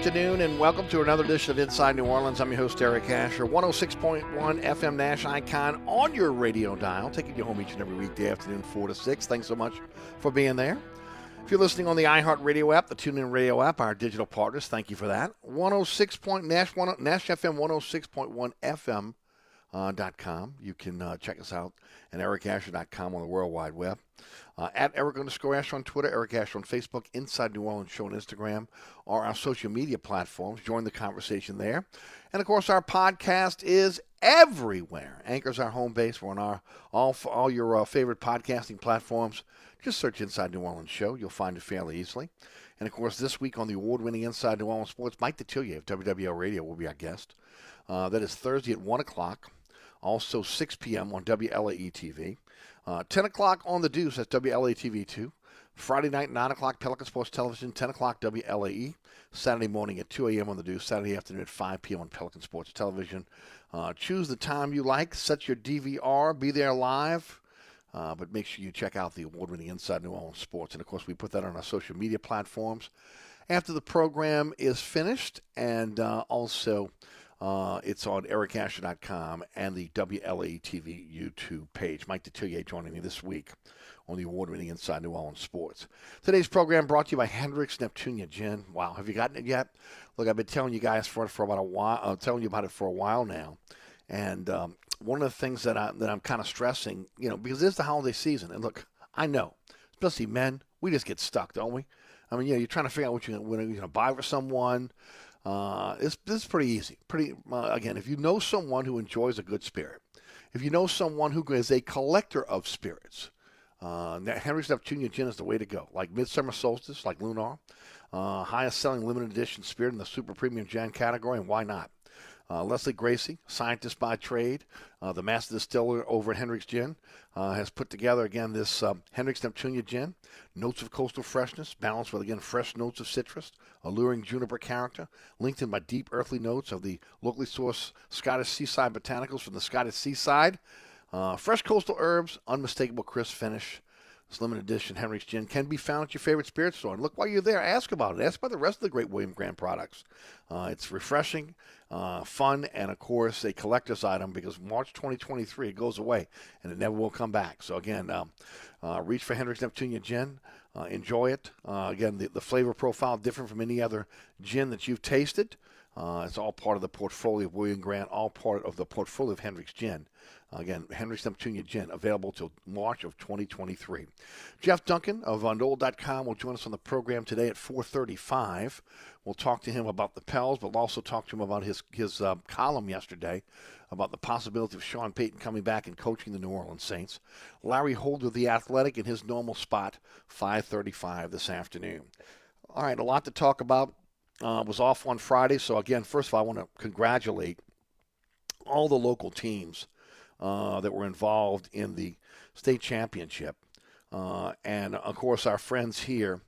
afternoon and welcome to another edition of Inside New Orleans. I'm your host, Eric Asher. 106.1 FM Nash Icon on your radio dial, taking you home each and every weekday afternoon, 4 to 6. Thanks so much for being there. If you're listening on the iHeartRadio app, the TuneIn Radio app, our digital partners, thank you for that. 106. Nash, oh, Nash FM 106.1 FM uh, com. You can uh, check us out at ericasher.com on the World Wide Web. Uh, at Eric underscore Asher on Twitter, Eric Asher on Facebook, Inside New Orleans Show on Instagram, or our social media platforms. Join the conversation there. And of course, our podcast is everywhere. Anchor's our home base. We're on our all all your uh, favorite podcasting platforms. Just search Inside New Orleans Show. You'll find it fairly easily. And of course, this week on the award-winning Inside New Orleans Sports, Mike Detillier of WWL Radio will be our guest. Uh, that is Thursday at one o'clock. Also 6 p.m. on WLAE TV. Uh, 10 o'clock on the Deuce, that's WLA TV 2. Friday night, 9 o'clock, Pelican Sports Television, 10 o'clock, WLAE. Saturday morning at 2 a.m. on the Deuce. Saturday afternoon at 5 p.m. on Pelican Sports Television. Uh, choose the time you like, set your DVR, be there live. Uh, but make sure you check out the award winning Inside New Orleans Sports. And of course, we put that on our social media platforms after the program is finished. And uh, also, uh, it's on ericasher.com and the WLA TV YouTube page. Mike Detillier joining me this week on the award-winning Inside New Orleans Sports. Today's program brought to you by Hendricks Neptunia Gin. Wow, have you gotten it yet? Look, I've been telling you guys for for about a while. I'm telling you about it for a while now, and um, one of the things that I that I'm kind of stressing, you know, because it's the holiday season, and look, I know especially men, we just get stuck, don't we? I mean, yeah, you're trying to figure out what you're going to buy for someone. Uh, it's, this is pretty easy. Pretty uh, again, if you know someone who enjoys a good spirit, if you know someone who is a collector of spirits, uh, Hendrick's Neptunia Gin is the way to go. Like Midsummer Solstice, like Lunar, uh, highest selling limited edition spirit in the super premium gin category, and why not? Uh, Lesley Gracie, scientist by trade, uh, the master distiller over at Hendrick's Gin, uh, has put together again this um, Hendrick's Neptunia Gin. Notes of coastal freshness, balanced with again fresh notes of citrus, alluring juniper character, linked in by deep earthly notes of the locally sourced Scottish seaside botanicals from the Scottish seaside. Uh, fresh coastal herbs, unmistakable crisp finish. This limited edition Hendrick's Gin can be found at your favorite spirit store. And look while you're there, ask about it. Ask about the rest of the great William Grant products. Uh, it's refreshing, uh, fun, and of course, a collector's item because March 2023 it goes away and it never will come back. So, again, um, uh, reach for Hendrick's Neptunia Gin. Uh, enjoy it. Uh, again, the, the flavor profile different from any other gin that you've tasted. Uh, it's all part of the portfolio of William Grant, all part of the portfolio of Hendrick's Gin. Again, Hendrick's Neptunia Gin, available till March of 2023. Jeff Duncan of NOLA.com will join us on the program today at 435. We'll talk to him about the Pels, but we'll also talk to him about his, his uh, column yesterday about the possibility of Sean Payton coming back and coaching the New Orleans Saints. Larry Holder, of the athletic, in his normal spot, 535 this afternoon. All right, a lot to talk about. Uh, was off on Friday, so again, first of all, I want to congratulate all the local teams uh, that were involved in the state championship. Uh, and of course, our friends here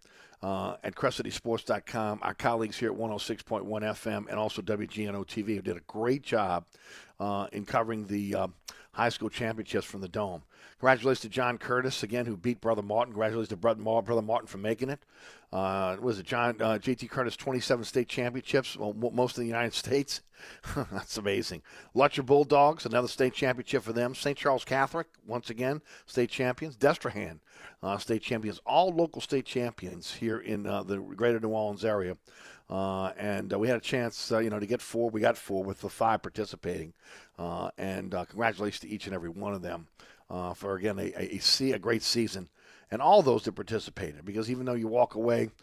uh, at CrescentCitySports.com, our colleagues here at 106.1 FM, and also WGNO TV who did a great job uh, in covering the uh, high school championships from the Dome. Congratulations to John Curtis again, who beat Brother Martin. Congratulations to Brother Martin, for making it. Uh, was it John uh, JT Curtis 27 state championships, well, most of the United States? That's amazing. Lutcher Bulldogs, another state championship for them. St. Charles Catholic, once again, state champions. Destrehan, uh, state champions. All local state champions here in uh, the greater New Orleans area. Uh, and uh, we had a chance, uh, you know, to get four. We got four with the five participating. Uh, and congratulations to each and every one of them for, again, a, a, a, a great season. And all those that participated, because even though you walk away –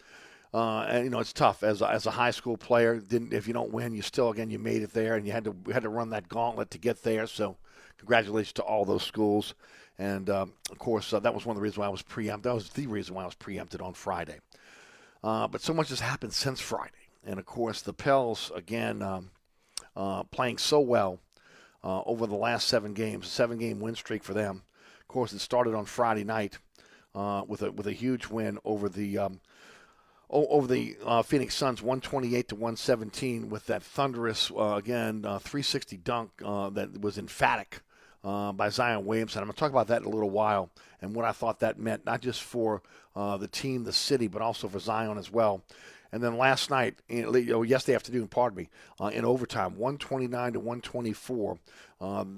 uh, and you know it's tough as a, as a high school player. Didn't if you don't win, you still again you made it there, and you had to had to run that gauntlet to get there. So, congratulations to all those schools. And um, of course, uh, that was one of the reasons why I was preempted. That was the reason why I was preempted on Friday. Uh, but so much has happened since Friday, and of course the Pels again um, uh, playing so well uh, over the last seven games, seven game win streak for them. Of course, it started on Friday night uh, with a with a huge win over the um, over the uh, Phoenix Suns, 128 to 117, with that thunderous, uh, again, uh, 360 dunk that was emphatic uh, by Zion Williamson. I'm going to talk about that in a little while and what I thought that meant, not just for uh, the team, the city, but also for Zion as well. And then last night, oh, yesterday afternoon, pardon me, in overtime, 129 to 124,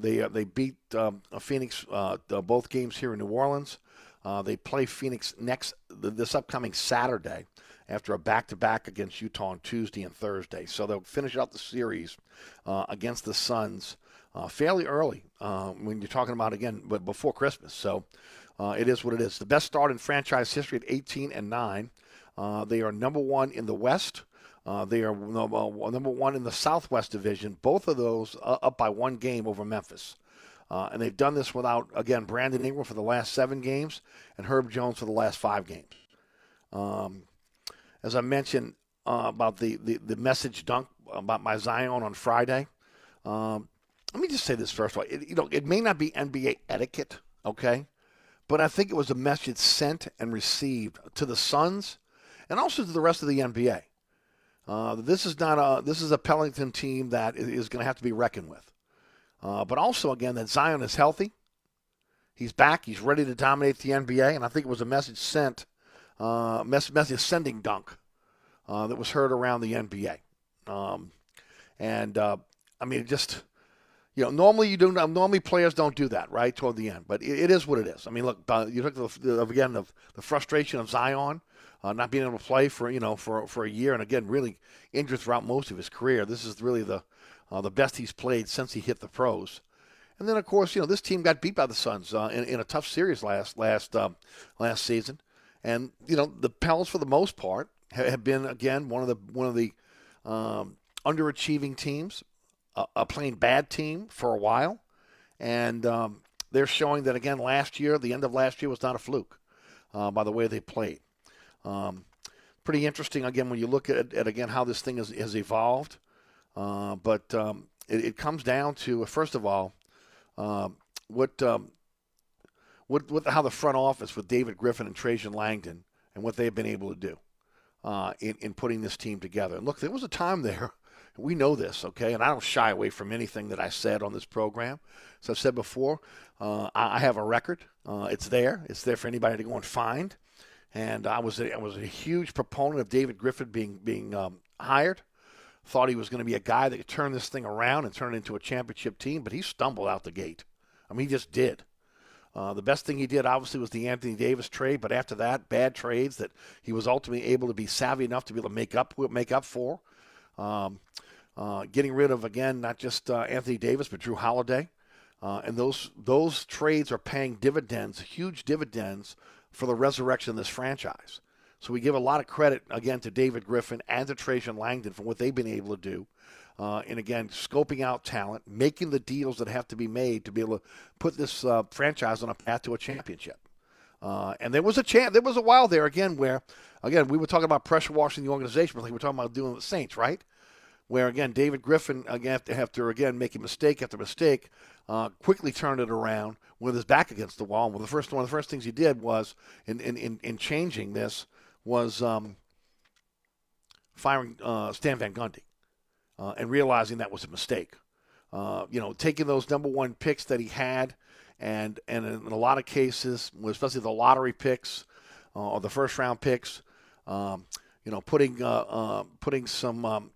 they they beat um, Phoenix both games here in New Orleans. they play Phoenix next this upcoming Saturday after a back to back against Utah on Tuesday and Thursday. So they'll finish out the series uh, against the Suns uh, fairly early uh, when you're talking about, again, but before Christmas. So uh, it is what it is. The best start in franchise history at 18 and 9. Uh, they are number one in the West. Uh, they are number one in the Southwest Division. Both of those up by one game over Memphis. Uh, and they've done this without, again, Brandon Ingram for the last seven games and Herb Jones for the last five games. Um, as I mentioned uh, about the, the, the, message dunk about my Zion on Friday, um, let me just say this first of all. It, you know, it may not be NBA etiquette, okay, but I think it was a message sent and received to the Suns and also to the rest of the NBA. Uh, this is not a this is a Pellington team that is going to have to be reckoned with. Uh, but also again that Zion is healthy. He's back. He's ready to dominate the NBA, and I think it was a message sent uh, Messi sending dunk uh, that was heard around the NBA. Um, and uh, I mean, just you know, normally you do normally players don't do that right toward the end, but it, it is what it is. I mean, look, uh, you took the, the, again the, the frustration of Zion. Uh, not being able to play for you know for for a year, and again really injured throughout most of his career. This is really the uh, the best he's played since he hit the pros. And then, of course, you know this team got beat by the Suns uh, in, in a tough series last last um, last season. And you know the Pels, for the most part, ha- have been again one of the one of the um, underachieving teams, a, a playing bad team for a while, and um, they're showing that again last year. The end of last year was not a fluke uh, by the way they played. Um, pretty interesting again when you look at, at again how this thing has, has evolved. Uh, but um, it, it, comes down to first of all um, what, um, what what how the front office with David Griffin and Trajan Langdon and what they've been able to do uh, in in putting this team together. And look, there was a time there. We know this, okay, and I don't shy away from anything that I said on this program. As I've said before, uh, I, I, have a record. Uh, it's there. It's there for anybody to go and find. And I was a, I was a huge proponent of David Griffin being being um, hired. Thought he was going to be a guy that could turn this thing around and turn it into a championship team, but he stumbled out the gate. I mean, he just did. Uh, the best thing he did, obviously, was the Anthony Davis trade, but after that, bad trades that he was ultimately able to be savvy enough to be able to make up make up for. Um, uh, getting rid of again not just uh, Anthony Davis but Jrue Holiday, uh, and those those trades are paying dividends, huge dividends for the resurrection of this franchise. So we give a lot of credit again to David Griffin and to Trajan Langdon for what they've been able to do. Uh, and again, scoping out talent, making the deals that have to be made to be able to put this uh, franchise on a path to a championship. Uh, and there was a chance, there was a while there again where, again, we were talking about pressure washing the organization, but like we're talking about doing the Saints, right? Where again, David Griffin again after, after again making mistake after mistake, uh, quickly turned it around with his back against the wall. Well, the first one of the first things he did was in in, in, in changing this was um, firing uh, Stan Van Gundy uh, and realizing that was a mistake. Uh, you know, taking those number one picks that he had, and and in a lot of cases, especially the lottery picks uh, or the first round picks, um, you know, putting uh, putting some um,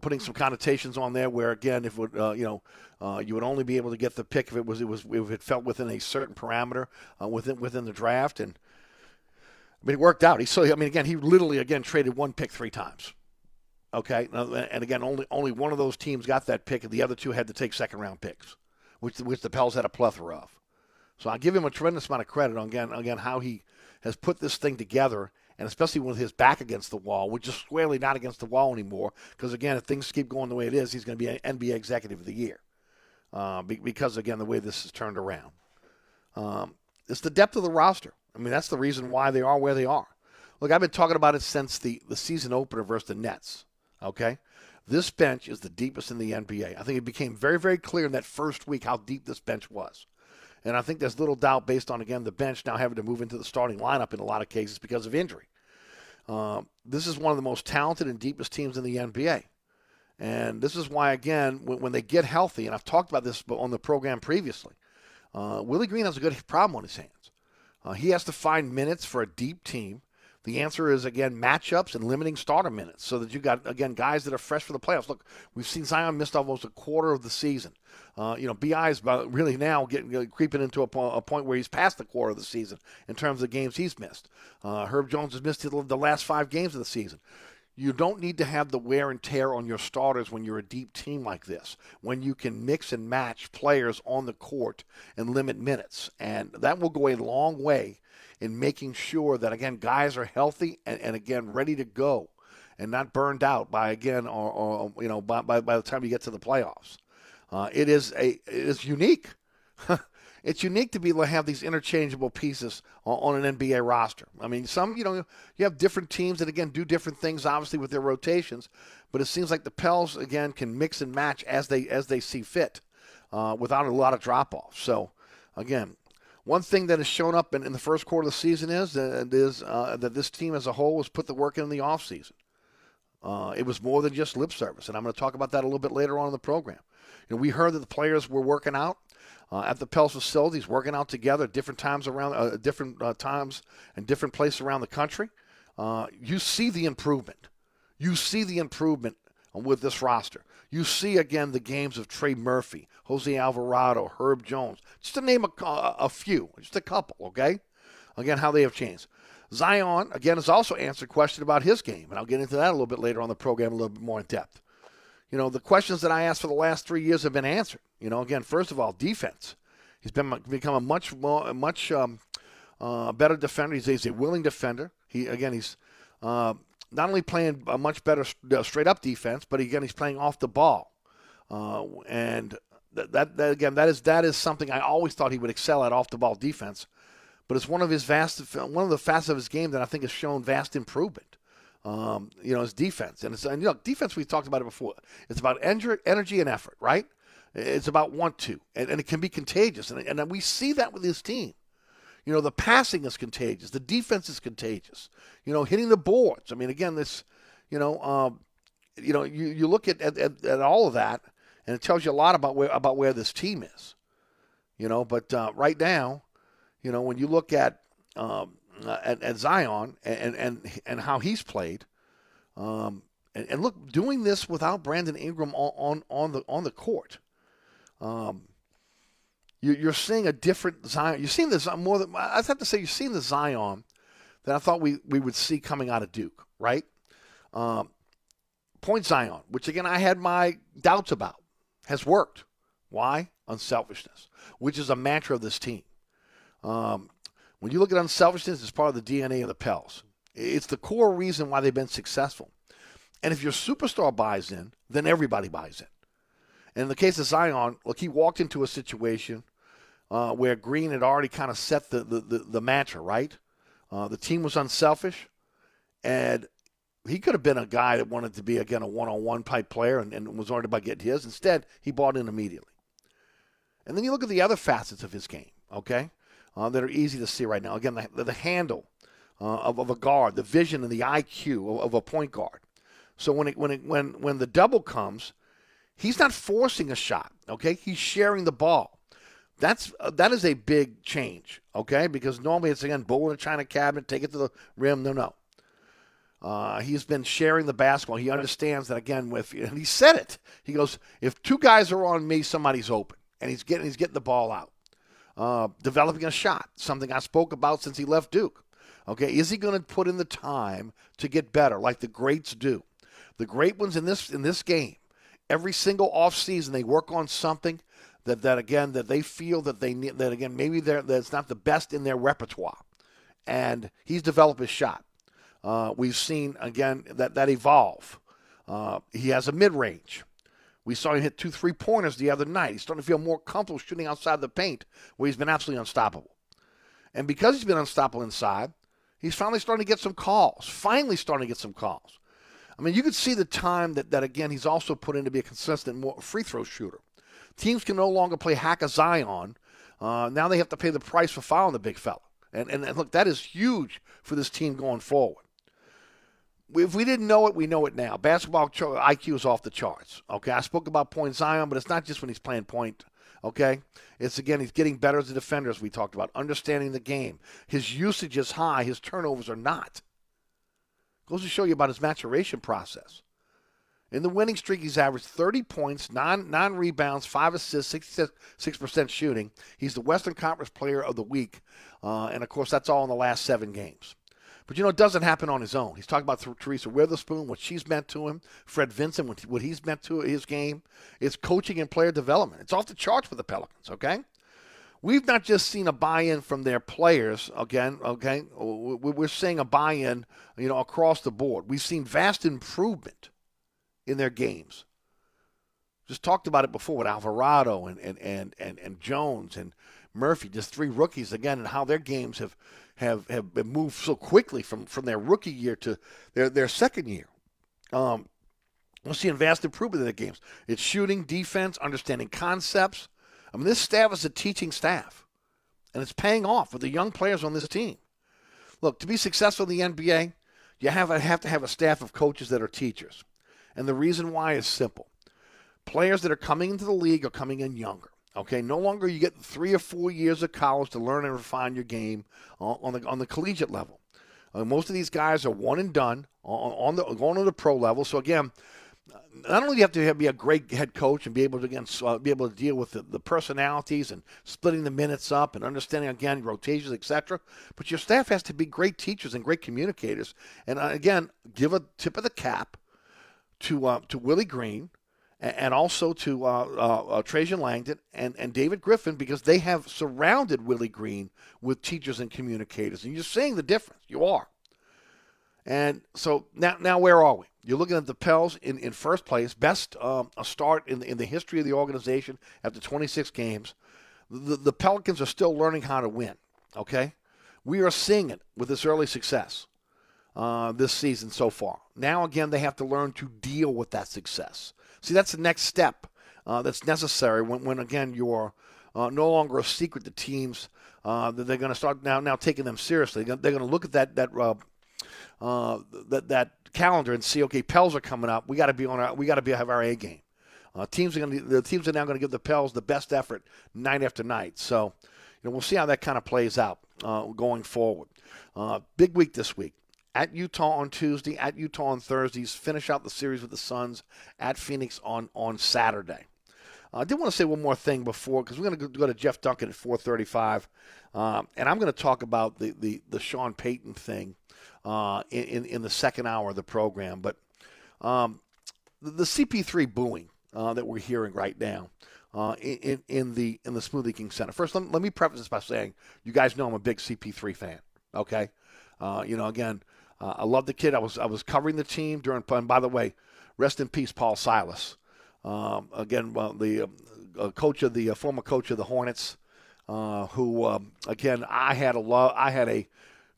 putting some connotations on there where again if uh, you know uh, you would only be able to get the pick if it was it was if it felt within a certain parameter uh, within within the draft. And I mean it worked out. He so I mean again he literally again traded one pick three times. Okay? And again only only one of those teams got that pick and the other two had to take second round picks which which the Pels had a plethora of. So I give him a tremendous amount of credit on again again how he has put this thing together and especially with his back against the wall, which is squarely not against the wall anymore. Because again, if things keep going the way it is, he's going to be an NBA Executive of the Year. Uh, because again, the way this is turned around, um, it's the depth of the roster. I mean, that's the reason why they are where they are. Look, I've been talking about it since the the season opener versus the Nets. Okay, this bench is the deepest in the NBA. I think it became very, very clear in that first week how deep this bench was. And I think there's little doubt based on, again, the bench now having to move into the starting lineup in a lot of cases because of injury. Um, this is one of the most talented and deepest teams in the NBA. And this is why, again, when, when they get healthy, and I've talked about this on the program previously, uh, Willie Green has a good problem on his hands. Uh, he has to find minutes for a deep team the answer is again matchups and limiting starter minutes, so that you got again guys that are fresh for the playoffs. Look, we've seen Zion missed almost a quarter of the season. Uh, you know, Bi is really now getting uh, creeping into a, po- a, point where he's past the quarter of the season in terms of games he's missed. Uh, Herb Jones has missed the last five games of the season. You don't need to have the wear and tear on your starters when you're a deep team like this, when you can mix and match players on the court and limit minutes. And that will go a long way in making sure that again guys are healthy and, and again ready to go and not burned out by again or, or you know by, by, by, the time you get to the playoffs. Uh, it is a it is unique. it's unique to be able to have these interchangeable pieces on, on, an NBA roster. I mean, some you know you have different teams that again do different things, obviously with their rotations, but it seems like the Pels again can mix and match as they as they see fit, uh, without a lot of drop off. So again, one thing that has shown up in, in the first quarter of the season is uh, that this team as a whole has put the work in, the offseason. Uh, it was more than just lip service, and I'm going to talk about that a little bit later on in the program. You know, we heard that the players were working out uh, at the Pels facilities, working out together at different times around, uh, different uh, times and different places around the country. Uh, you see the improvement. You see the improvement with this roster. You see again the games of Trey Murphy, Jose Alvarado, Herb Jones, just to name a, a few, just a couple, okay? Again, how they have changed. Zion, again, has also answered question about his game, and I'll get into that a little bit later on the program, a little bit more in depth. You know, the questions that I asked for the last three years have been answered. You know, again, first of all, defense. He's been become a much more, much um, uh, better defender. He's, he's a willing defender. He again, he's uh, not only playing a much better straight up defense, but again, he's playing off the ball. Uh, and that, that, that again, that is that is something I always thought he would excel at off the ball defense. But it's one of his vast, one of the facets of his game that I think has shown vast improvement. Um, you know, his defense, and it's and you know, defense. We've talked about it before. It's about energy and effort, right? It's about want to, and, and it can be contagious, and, and we see that with his team. You know, the passing is contagious, the defense is contagious. You know, hitting the boards. I mean, again, this, you know, um, you know, you, you look at, at, at all of that, and it tells you a lot about where about where this team is. You know, but uh, right now, you know, when you look at um, at, at, Zion and, and and how he's played, um, and, and, look, doing this without Brandon Ingram on on, on the on the court, um, you, are seeing a different Zion. You're seeing this more than I have to say. You're seeing the Zion that I thought we we would see coming out of Duke, right? Um, point Zion, which again I had my doubts about, has worked. Why? Unselfishness, which is a mantra of this team. Um, when you look at unselfishness, it's part of the DNA of the Pels. It's the core reason why they've been successful. And if your superstar buys in, then everybody buys in. And in the case of Zion, look, he walked into a situation uh, where Green had already kind of set the, the, the, the mantra, right? Uh, the team was unselfish, and he could have been a guy that wanted to be, again, a one on one type player and, and was worried about getting his. Instead, he bought in immediately. And then you look at the other facets of his game, okay, uh, that are easy to see right now. Again, the, the handle uh, of, of a guard, the vision and the IQ of, of a point guard. So when it, when it, when when the double comes, he's not forcing a shot. Okay, he's sharing the ball. That's uh, that is a big change. Okay, because normally it's again bowl in a china cabinet, take it to the rim. No, no. Uh, he's been sharing the basketball. He understands that again. With and he said it. He goes, if two guys are on me, somebody's open, and he's getting he's getting the ball out. Uh, developing a shot, something I spoke about since he left Duke. Okay, is he going to put in the time to get better, like the greats do? The great ones in this in this game, every single offseason they work on something that that again that they feel that they need that again maybe they're that's not the best in their repertoire, and he's developed his shot. Uh, we've seen again that that evolve. Uh, he has a mid range. We saw him hit two three pointers the other night. He's starting to feel more comfortable shooting outside the paint, where he's been absolutely unstoppable. And because he's been unstoppable inside, he's finally starting to get some calls. Finally, starting to get some calls. I mean, you could see the time that, that again he's also put in to be a consistent free throw shooter. Teams can no longer play hack a Zion. Uh, now they have to pay the price for fouling the big fella. And, and, and look, that is huge for this team going forward if we didn't know it, we know it now. Basketball IQ is off the charts. Okay, I spoke about point Zion, but it's not just when he's playing point. Okay, it's again he's getting better as a defender, as we talked about, understanding the game. His usage is high, his turnovers are not. Goes to show you about his maturation process. In the winning streak, he's averaged 30 points, nine, nine rebounds, five assists, 66% shooting. He's the Western Conference Player of the Week. Uh, and of course, that's all in the last seven games. But you know, it doesn't happen on his own. He's talking about Teresa Weatherspoon, what she's meant to him, Fred Vinson, what he's meant to his game. It's coaching and player development. It's off the charts for the Pelicans, okay? We've not just seen a buy-in from their players, again, okay? We're seeing a buy-in, you know, across the board. We've seen vast improvement in their games. Just talked about it before with Alvarado and, and, and, and, and Jones and Murphy, just three rookies again, and how their games have – have have moved so quickly from from their rookie year to their their second year. Um, we're seeing vast improvement in the games. It's shooting, defense, understanding concepts. I mean, this staff is a teaching staff, and it's paying off with the young players on this team. Look, to be successful in the NBA, you have, have to have a staff of coaches that are teachers. And the reason why is simple. Players that are coming into the league are coming in younger. Okay, no longer you get three or four years of college to learn and refine your game on, the on the collegiate level. Uh, most of these guys are one and done on, on the going to the pro level. So again, not only do you have to have, be a great head coach and be able to again uh, be able to deal with the, the, personalities and splitting the minutes up and understanding again rotations, etc. But your staff has to be great teachers and great communicators. And uh, again, give a tip of the cap to uh, to Willie Green and also to uh, uh, uh, Trajan Langdon and, and David Griffin because they have surrounded Willie Green with teachers and communicators. And you're seeing the difference. You are. And so now, now where are we? You're looking at the Pels in, in first place, best um, a start in, in the history of the organization after 26 games. The, the Pelicans are still learning how to win, okay? We are seeing it with this early success uh, this season so far. Now, again, they have to learn to deal with that success. See, that's the next step uh, that's necessary when, when again, you're uh, no longer a secret to teams uh, that they're going to start now now taking them seriously. They're going to look at that that uh, uh, that that calendar and see, okay, Pels are coming up. We got to be on our we got to be have our A game. Teams are going to the teams are now going to give the Pels the best effort night after night. So, you know, we'll see how that kind of plays out going forward. Big week this week. At Utah on Tuesday, at Utah on Thursdays. Finish out the series with the Suns at Phoenix on on Saturday. Uh, I did want to say one more thing before because we're going to go to Jeff Duncan at 4:35, um, and I'm going to talk about the the, the Sean Payton thing uh, in, in, in the second hour of the program. But um, the, the CP3 booing uh, that we're hearing right now uh, in, in the in the Smoothie King Center. First, let, let me preface this by saying you guys know I'm a big CP3 fan. Okay, uh, you know again, uh, I love the kid. I was I was covering the team during. And by the way, rest in peace, Paul Silas. Um, again, well, the uh, coach of the uh, former coach of the Hornets, uh, who um, again I had a love, I had a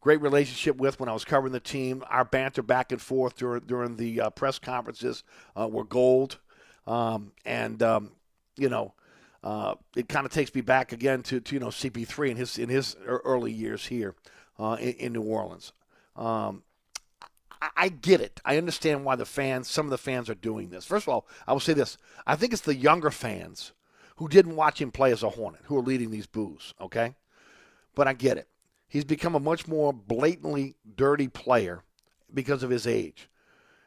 great relationship with when I was covering the team. Our banter back and forth during during the uh, press conferences uh, were gold, um, and um, you know. Uh, it kind of takes me back again to, to you know CP3 in his in his early years here in, in, New Orleans. Um, I get it. I understand why the fans, some of the fans are doing this. First of all, I will say this. I think it's the younger fans who didn't watch him play as a Hornet who are leading these boos, okay? But I get it. He's become a much more blatantly dirty player because of his age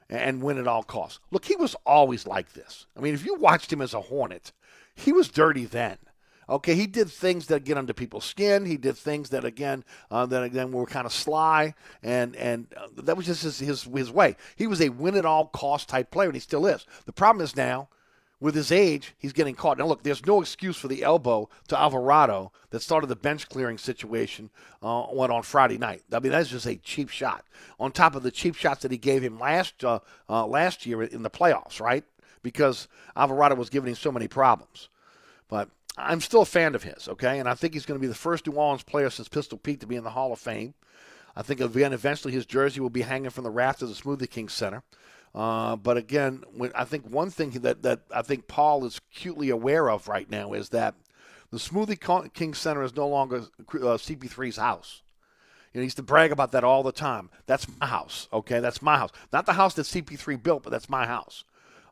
and win at all costs. Look, he was always like this. I mean, if you watched him as a Hornet, he was dirty then. Okay, he did things that get under people's skin. He did things that again, uh, that again were kind of sly, and and uh, that was just his, his his way. He was a win at all cost type player, and he still is. The problem is now, with his age, he's getting caught. Now, look, there's no excuse for the elbow to Alvarado that started the bench clearing situation uh, on Friday night. I mean, that's just a cheap shot on top of the cheap shots that he gave him last uh, uh, last year in the playoffs, right? Because Alvarado was giving him so many problems. But I'm still a fan of his, okay? And I think he's going to be the first New Orleans player since Pistol Pete to be in the Hall of Fame. I think, again, eventually his jersey will be hanging from the rafters of the Smoothie King Center. Uh, but again, when, I think one thing that, that I think Paul is acutely aware of right now is that the Smoothie King Center is no longer uh, CP3's house. You know, he used to brag about that all the time. That's my house, okay? That's my house. Not the house that CP3 built, but that's my house.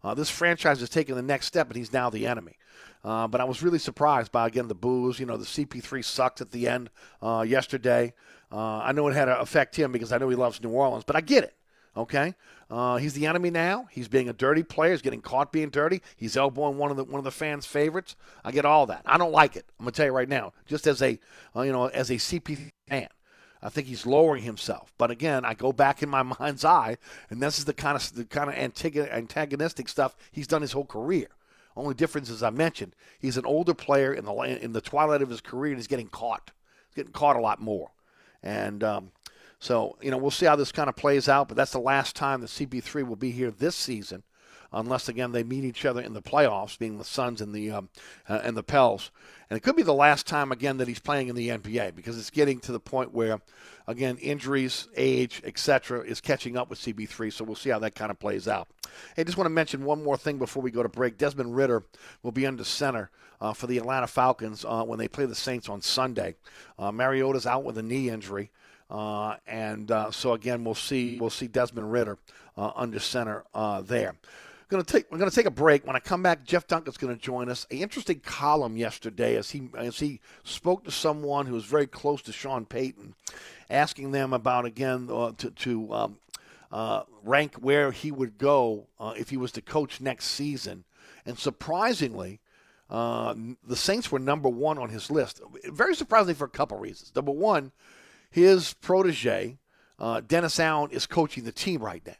Uh, this franchise is taking the next step, and he's now the enemy. Uh, but I was really surprised by again the boos. You know, the CP3 sucked at the end uh, yesterday. Uh, I know it had to affect him because I know he loves New Orleans, but I get it. Okay, uh, he's the enemy now. He's being a dirty player. He's getting caught being dirty. He's elbowing one of the one of the fans' favorites. I get all that. I don't like it. I'm gonna tell you right now. Just as a uh, you know as a CP fan. I think he's lowering himself. But again, I go back in my mind's eye, and this is the kind of the kind of antagonistic stuff he's done his whole career. Only difference, as I mentioned, he's an older player in the in the twilight of his career, and he's getting caught. He's getting caught a lot more, and um, so you know we'll see how this kind of plays out. But that's the last time the CP3 will be here this season, unless again they meet each other in the playoffs, being the Suns and the um, uh, and the Pels. And it could be the last time again that he's playing in the NBA because it's getting to the point where, again, injuries, age, etc., is catching up with CP3. So we'll see how that kind of plays out. Hey, just want to mention one more thing before we go to break. Desmond Ridder will be under center uh, for the Atlanta Falcons uh, when they play the Saints on Sunday. Uh, Mariota's out with a knee injury. Uh, and uh, so again, we'll see we'll see Desmond Ridder uh, under center there going to take we're going to take a break. When I come back, Jeff Duncan's going to join us. An interesting column yesterday as he as he spoke to someone who was very close to Sean Payton, asking them about again uh, to to um, uh, rank where he would go uh, if he was to coach next season, and surprisingly. Uh, the Saints were number one on his list. Very surprisingly for a couple reasons. Number one, his protege, uh, Dennis Allen, is coaching the team right now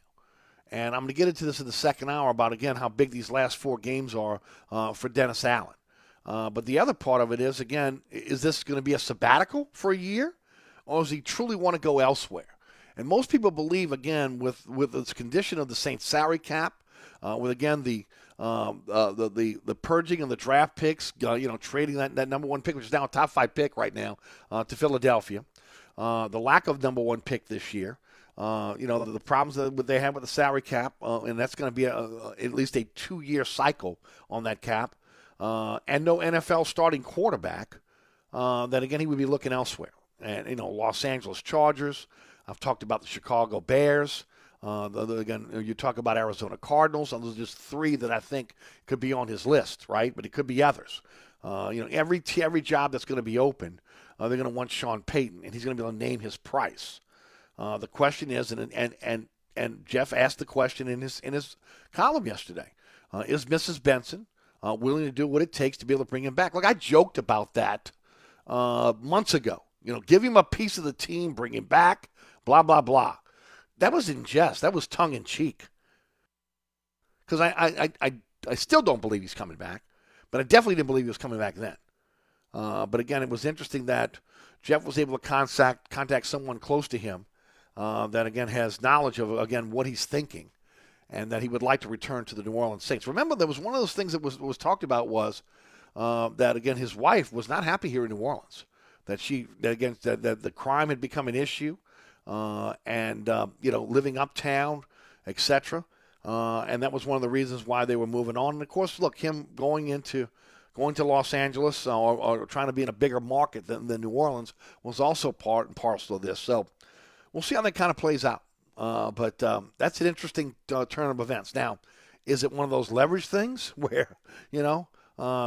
And I'm going to get into this in the second hour about, again, how big these last four games are uh, for Dennis Allen. Uh, but the other part of it is, again, is this going to be a sabbatical for a year? Or does he truly want to go elsewhere? And most people believe, again, with, with this condition of the Saints salary cap, uh, with, again, the, um, uh, the, the the purging of the draft picks, uh, you know, trading that, that number one pick, which is now a top five pick right now, uh, to Philadelphia. The lack of number one pick this year. Uh, you know, the, the, problems that they have with the salary cap, uh, and that's going to be a, a, at least a two year cycle on that cap. and no NFL starting quarterback, then again, he would be looking elsewhere. And, you know, Los Angeles Chargers. I've talked about the Chicago Bears. Uh, the, the, again, you talk about Arizona Cardinals. Those are just three that I think could be on his list, right? But it could be others. Uh, you know, every every job that's going to be open, uh, they're going to want Sean Payton, and he's going to be able to name his price. Uh, the question is, and and and and Jeff asked the question in his in his column yesterday: uh, Is Mrs. Benson uh, willing to do what it takes to be able to bring him back? Look, I joked about that months ago. You know, give him a piece of the team, bring him back, blah blah blah that was in jest. That was tongue in cheek. Because I, I, I, I, still don't believe he's coming back, but I definitely didn't believe he was coming back then. Uh, but again, it was interesting that Jeff was able to contact contact someone close to him uh, that again has knowledge of again what he's thinking, and that he would like to return to the New Orleans Saints. Remember, there was one of those things that was was talked about was uh, that again his wife was not happy here in New Orleans. That she that again that, that the crime had become an issue uh, and uh, you know living uptown, etc. Uh, and that was one of the reasons why they were moving on. And of course, look, him going into going to Los Angeles uh, or, or, trying to be in a bigger market than, than New Orleans was also part and parcel of this. So we'll see how that kind of plays out. Uh, but um, that's an interesting uh, turn of events. Now, is it one of those leverage things where you know,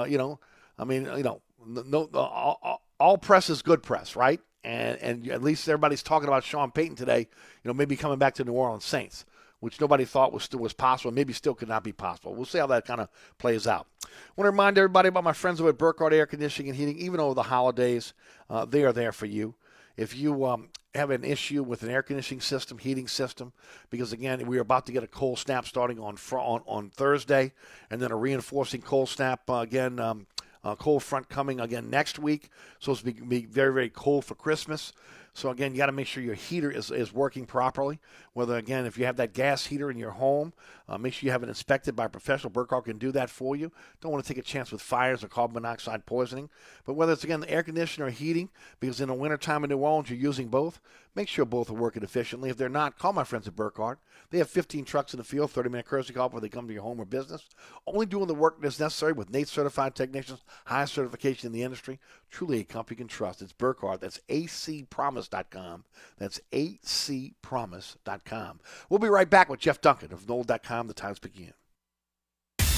you know, I mean, you know, no, all, all press is good press, right? and and at least everybody's talking about Sean Payton today. You know, maybe coming back to New Orleans Saints, which nobody thought was still was possible. Maybe still could not be possible. We'll see how that kind of plays out. I want to remind everybody about my friends over at Burkhardt Air Conditioning and Heating. Even over the holidays, uh, they are there for you. If you um, have an issue with an air conditioning system, heating system, because again, we are about to get a cold snap starting on on, on Thursday, and then a reinforcing cold snap uh, again. Um, cold front coming again next week. So it's be, be very, very cold for Christmas. So again, you got to make sure your heater is, is working properly. Whether again, if you have that gas heater in your home, uh, make sure you have it inspected by a professional. Burkhardt can do that for you. Don't want to take a chance with fires or carbon monoxide poisoning. But whether it's again the air conditioner or heating, because in the wintertime in New Orleans you're using both, make sure both are working efficiently. If they're not, call my friends at Burkhardt. They have 15 trucks in the field, 30 minute courtesy call before they come to your home or business. Only doing the work that's necessary with NATE certified technicians, highest certification in the industry. Truly a company you can trust. It's Burkhardt. That's acpromise.com. That's acpromise.com. We'll be right back with Jeff Duncan of NOLA.com. The times begin.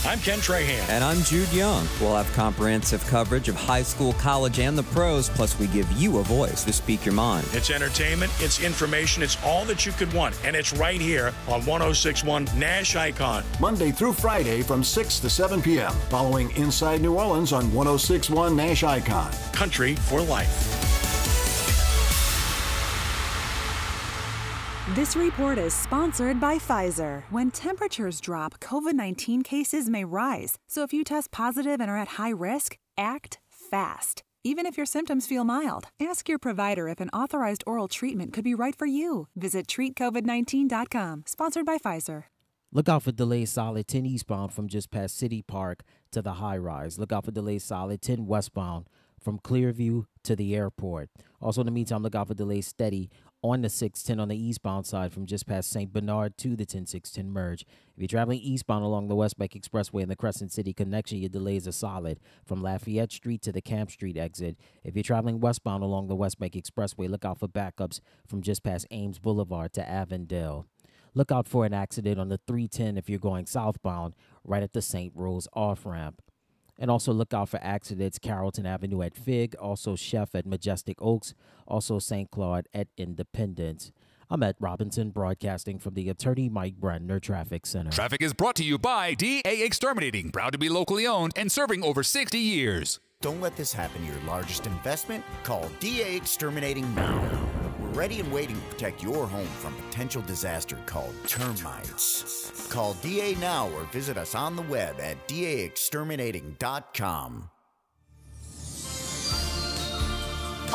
I'm Ken Trahan. And I'm Jude Young. We'll have comprehensive coverage of high school, college, and the pros, plus we give you a voice to speak your mind. It's entertainment, it's information, it's all that you could want, and it's right here on 1061 Nash Icon. Monday through Friday from 6 to 7 p.m., following Inside New Orleans on 1061 Nash Icon. Country for life. This report is sponsored by Pfizer. When temperatures drop, COVID 19 cases may rise. So if you test positive and are at high risk, act fast. Even if your symptoms feel mild, ask your provider if an authorized oral treatment could be right for you. Visit treatcovid19.com, sponsored by Pfizer. Look out for delayed solid 10 eastbound from just past City Park to the high rise. Look out for delayed solid 10 westbound from Clearview to the airport. Also, in the meantime, look out for delays steady on the 610 on the eastbound side from just past St. Bernard to the 10610 merge. If you're traveling eastbound along the Westbank Expressway and the Crescent City connection, your delays are solid from Lafayette Street to the Camp Street exit. If you're traveling westbound along the Westbank Expressway, look out for backups from just past Ames Boulevard to Avondale. Look out for an accident on the 310 if you're going southbound, right at the St. Rose off ramp. And also look out for accidents Carrollton Avenue at Fig, also Chef at Majestic Oaks, also St. Claude at Independence. I'm at Robinson, broadcasting from the Attorney Mike Brandner Traffic Center. Traffic is brought to you by DA Exterminating, proud to be locally owned and serving over 60 years. Don't let this happen to your largest investment. Call DA Exterminating now. Ready and waiting to protect your home from potential disaster called termites. Call DA now or visit us on the web at daexterminating.com.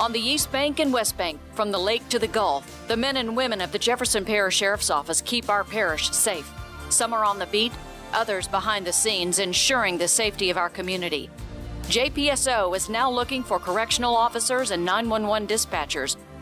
On the East Bank and West Bank, from the lake to the Gulf, the men and women of the Jefferson Parish Sheriff's Office keep our parish safe. Some are on the beat, others behind the scenes, ensuring the safety of our community. JPSO is now looking for correctional officers and 911 dispatchers.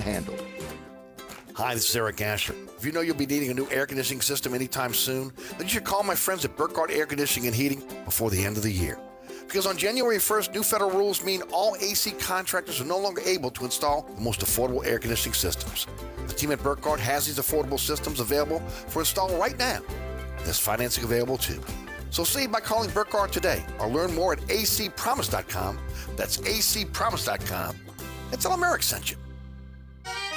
handle. Hi, this is Eric Asher. If you know you'll be needing a new air conditioning system anytime soon, then you should call my friends at Burkhardt Air Conditioning and Heating before the end of the year. Because on January 1st, new federal rules mean all AC contractors are no longer able to install the most affordable air conditioning systems. The team at Burkhardt has these affordable systems available for install right now. There's financing available too. So save by calling Burkhardt today or learn more at acpromise.com. That's acpromise.com. And tell them Eric sent you.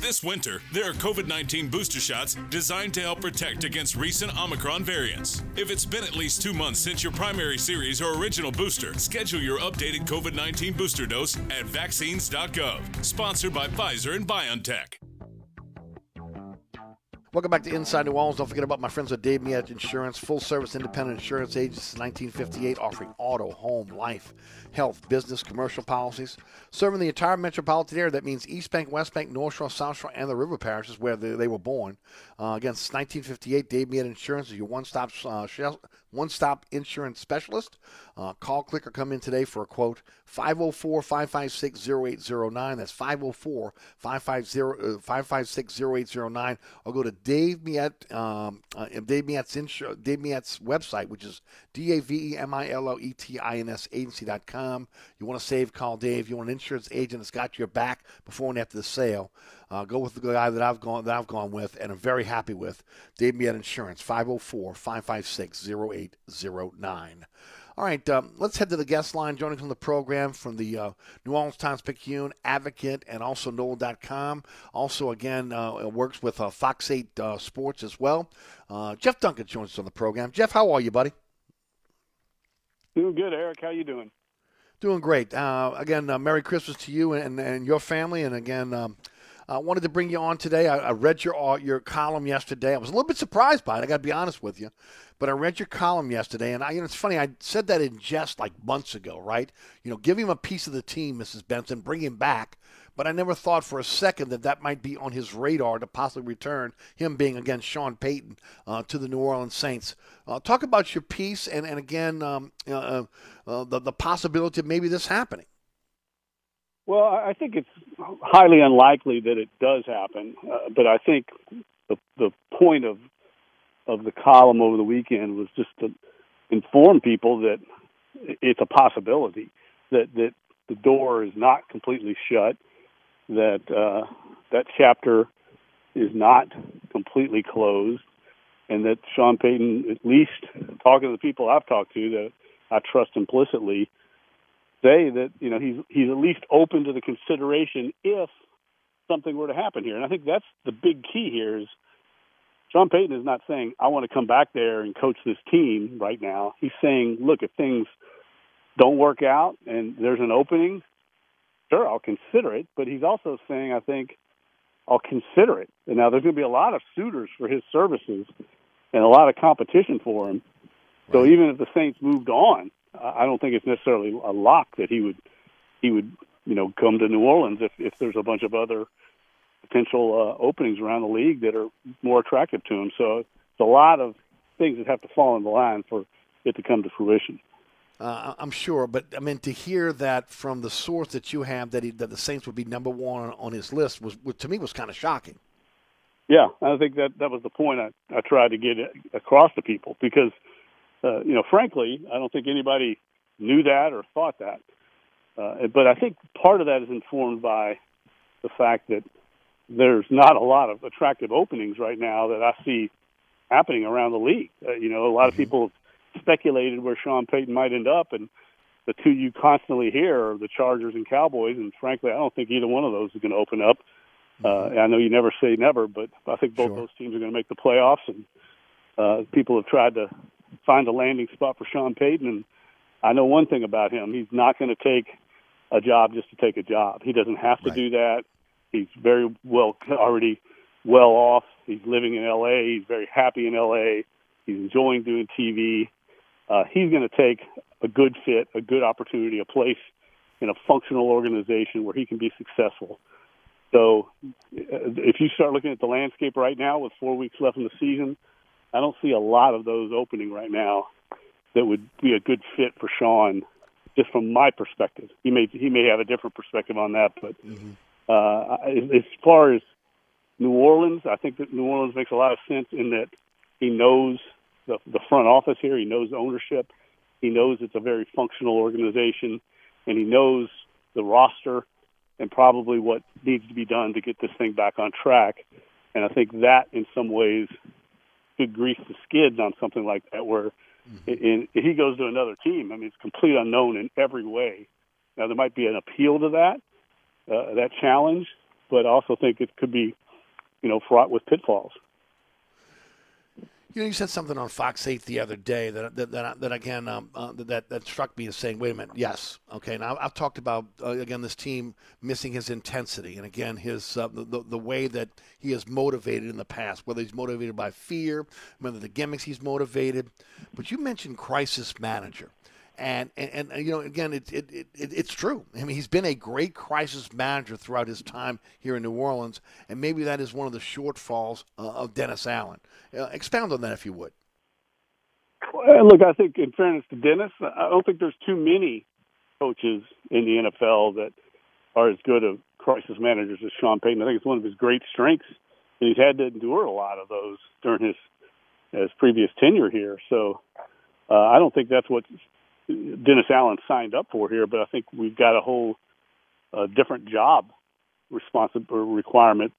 This winter, there are COVID 19 booster shots designed to help protect against recent Omicron variants. If it's been at least two months since your primary series or original booster, schedule your updated COVID 19 booster dose at vaccines.gov. Sponsored by Pfizer and BioNTech. Welcome back to Inside New Orleans. Don't forget about my friends at Dave Miette Insurance, full service independent insurance agent since 1958, offering auto, home, life, health, business, commercial policies. Serving the entire metropolitan area, that means East Bank, West Bank, North Shore, South Shore, and the river parishes where they, they were born. Uh, again, since 1958, Dave Miette Insurance is your one stop uh, one stop insurance specialist. Uh, call, click, or come in today for a quote 504 556 0809. That's 504 556 0809. Or go to Dave Miette, um, uh, Dave, Miette's insur- Dave Miette's website, which is D A V E M I L O E T I N S agency.com. You want to save, call Dave. You want an insurance agent that's got your back before and after the sale. Uh, go with the guy that I've gone that I've gone with and I'm very happy with. Dave Miette Insurance, 504-556-0809. All right, um, let's head to the guest line. Joining us on the program from the uh, New Orleans Times Picayune, Advocate, and also NOLA.com. Also, again, uh, works with uh, Fox 8 uh, Sports as well. Uh, Jeff Duncan joins us on the program. Jeff, how are you, buddy? Doing good, Eric. How you doing? Doing great. Uh, again, Merry Christmas to you and, and your family. And again, um, I wanted to bring you on today. I, I, read your uh, your column yesterday. I was a little bit surprised by it. I got to be honest with you, but I read your column yesterday, and I, you know, it's funny. I said that in jest like months ago, right? You know, give him a piece of the team, Mrs. Benson, bring him back. But I never thought for a second that that might be on his radar to possibly return him being against Sean Payton uh, to the New Orleans Saints. Uh, talk about your piece, and and again, um, uh, uh the the possibility of maybe this happening. Well, I think it's highly unlikely that it does happen, uh, but I think the the point of of the column over the weekend was just to inform people that it's a possibility that that the door is not completely shut, that uh, that chapter is not completely closed, and that Sean Payton, at least talking to the people I've talked to that I trust implicitly, say that you know he's he's at least open to the consideration if something were to happen here. And I think that's the big key here is Sean Payton is not saying I want to come back there and coach this team right now. He's saying, look, if things don't work out and there's an opening, sure, I'll consider it. But he's also saying, I think I'll consider it. And now there's going to be a lot of suitors for his services and a lot of competition for him. So even if the Saints moved on, I don't think it's necessarily a lock that he would he would you know come to New Orleans if if there's a bunch of other potential uh, openings around the league that are more attractive to him. So it's a lot of things that have to fall in the line for it to come to fruition. Uh, I'm sure, but I mean to hear that from the source that you have that he, that the Saints would be number one on his list was, was to me was kind of shocking. Yeah, I think that that was the point I, I tried to get across to people because, uh, you know, frankly, I don't think anybody knew that or thought that. Uh, but I think part of that is informed by the fact that there's not a lot of attractive openings right now that I see happening around the league. Uh, you know, a lot of people speculated where Sean Payton might end up, and the two you constantly hear are the Chargers and Cowboys. And frankly, I don't think either one of those is going to open up. Uh, I know you never say never, but I think both Sure. those teams are going to make the playoffs, and uh, people have tried to find a landing spot for Sean Payton. And I know one thing about him: he's not going to take a job just to take a job. He doesn't have to do that. He's very well already well off. He's living in L.A. He's very happy in L.A. He's enjoying doing TV. Uh, he's going to take a good fit, a good opportunity, a place in a functional organization where he can be successful. So, uh, if you start looking at the landscape right now with four weeks left in the season, I don't see a lot of those opening right now that would be a good fit for Sean. Just from my perspective, he may he may have a different perspective on that, but uh, as as far as New Orleans, I think that New Orleans makes a lot of sense in that he knows the, the front office here, he knows ownership, he knows it's a very functional organization, and he knows the roster and probably what needs to be done to get this thing back on track. And I think that, in some ways, could grease the skids on something like that, where in, if he goes to another team, I mean, it's complete unknown in every way. Now, there might be an appeal to that, uh, that challenge, but I also think it could be, you know, fraught with pitfalls. You know, you said something on Fox 8 the other day that that, that, that again um, uh, that that struck me as saying, "Wait a minute, yes, okay." Now I've talked about uh, again this team missing his intensity, and again his uh, the the way that he is motivated in the past, whether he's motivated by fear, whether the gimmicks he's motivated. But you mentioned crisis manager. And, and, and you know again it, it, it, it's true. I mean he's been a great crisis manager throughout his time here in New Orleans, and maybe that is one of the shortfalls uh, of Dennis Allen. Uh, expound on that if you would. Look, I think in fairness to Dennis, I don't think there's too many coaches in the NFL that are as good of crisis managers as Sean Payton. I think it's one of his great strengths, and he's had to endure a lot of those during his his previous tenure here. So uh, I don't think that's what Dennis Allen signed up for here, but I think we've got a whole uh, different job responsible requirement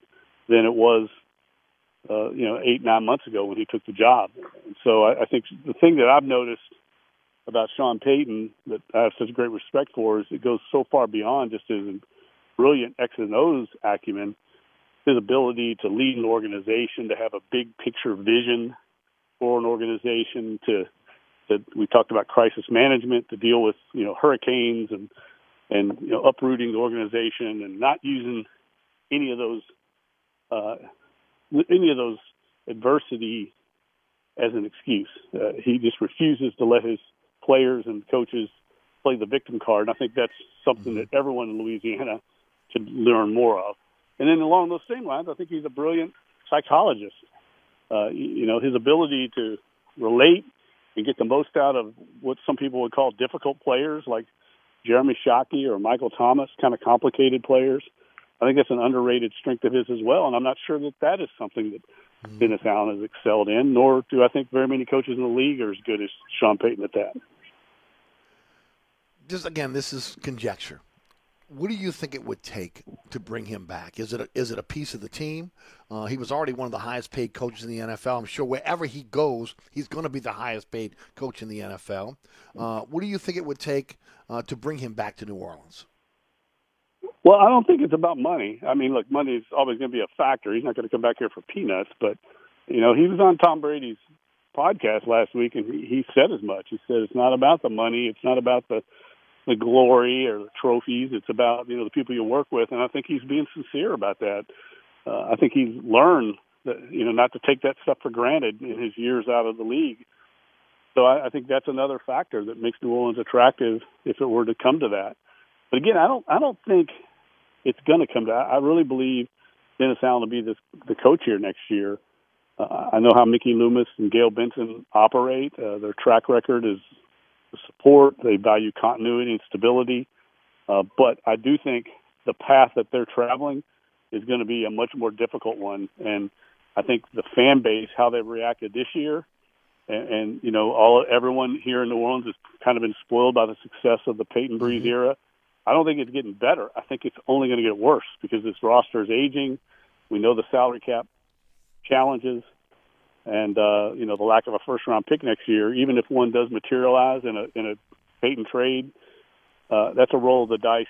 than it was uh, you know, eight, nine months ago when he took the job. And so I, I think the thing that I've noticed about Sean Payton that I have such great respect for is it goes so far beyond just his brilliant X and O's acumen, his ability to lead an organization, to have a big picture vision for an organization, to that we talked about crisis management, to deal with you know hurricanes and and you know uprooting the organization and not using any of those uh, any of those adversity as an excuse. Uh, he just refuses to let his players and coaches play the victim card. And I think that's something that everyone in Louisiana should learn more of. And then along those same lines, I think he's a brilliant psychologist. Uh, you, you know, his ability to relate and get the most out of what some people would call difficult players like Jeremy Shockey or Michael Thomas, kind of complicated players. I think that's an underrated strength of his as well, and I'm not sure that that is something that mm-hmm. Dennis Allen has excelled in. Nor do I think very many coaches in the league are as good as Sean Payton at that. Just again, this is conjecture. What do you think it would take to bring him back? Is it a, is it a piece of the team? Uh, he was already one of the highest paid coaches in the NFL. I'm sure wherever he goes, he's going to be the highest paid coach in the NFL. Uh, what do you think it would take uh, to bring him back to New Orleans? Well, I don't think it's about money. I mean, look, money is always going to be a factor. He's not going to come back here for peanuts, but you know, he was on Tom Brady's podcast last week, and he, he said as much. He said it's not about the money, it's not about the the glory or the trophies. It's about you know the people you work with, and I think he's being sincere about that. Uh, I think he's learned that you know not to take that stuff for granted in his years out of the league. So I, I think that's another factor that makes New Orleans attractive if it were to come to that. But again, I don't I don't think it's going to come to. I really believe Dennis Allen will be this, the coach here next year. Uh, I know how Mickey Loomis and Gayle Benson operate. Uh, their track record is support. They value continuity and stability. Uh, but I do think the path that they're traveling is going to be a much more difficult one. And I think the fan base, how they've reacted this year, and, and you know, all everyone here in New Orleans has kind of been spoiled by the success of the Payton Brees mm-hmm. era. I don't think it's getting better. I think it's only going to get worse because this roster is aging. We know the salary cap challenges and uh, you know the lack of a first round pick next year, even if one does materialize in a in a Payton trade, uh, that's a roll of the dice.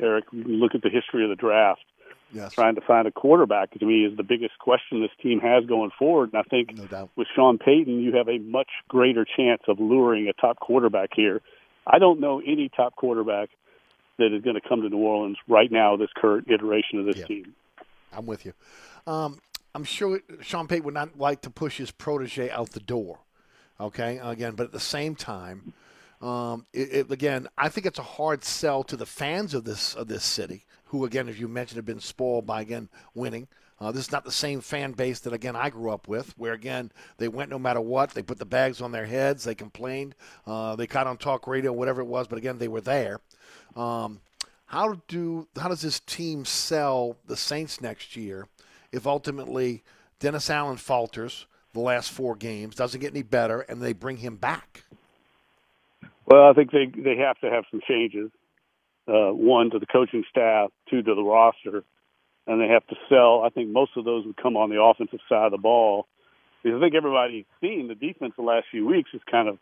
Eric, you can look at the history of the draft. Yes. Trying to find a quarterback to me is the biggest question this team has going forward. And I think no with Sean Payton, you have a much greater chance of luring a top quarterback here. I don't know any top quarterback that is going to come to New Orleans right now, this current iteration of this yeah. team. I'm with you. Um, I'm sure Sean Payton would not like to push his protege out the door. Okay, again, but at the same time, um, it, it, again, I think it's a hard sell to the fans of this of this city, who again, as you mentioned, have been spoiled by again winning. Uh, this is not the same fan base that again I grew up with, where again they went no matter what. They put the bags on their heads. They complained. Uh, they got on talk radio, whatever it was, but again they were there. Um, how do how does this team sell the Saints next year? If ultimately Dennis Allen falters the last four games, doesn't get any better, and they bring him back? Well, I think they they have to have some changes. Uh, one to the coaching staff, two to the roster, and they have to sell. I think most of those would come on the offensive side of the ball. Because I think everybody's seen the defense the last few weeks has kind of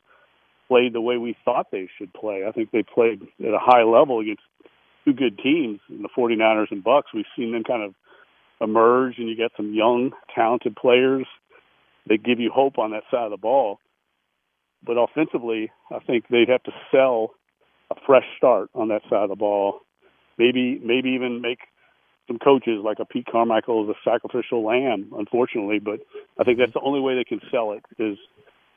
played the way we thought they should play. I think they played at a high level against two good teams in the 49ers and Bucs. We've seen them kind of emerge and you get some young, talented players that give you hope on that side of the ball. But offensively, I think they'd have to sell a fresh start on that side of the ball. Maybe, maybe even make some coaches like a Pete Carmichael as a sacrificial lamb, unfortunately. But I think that's the only way they can sell it is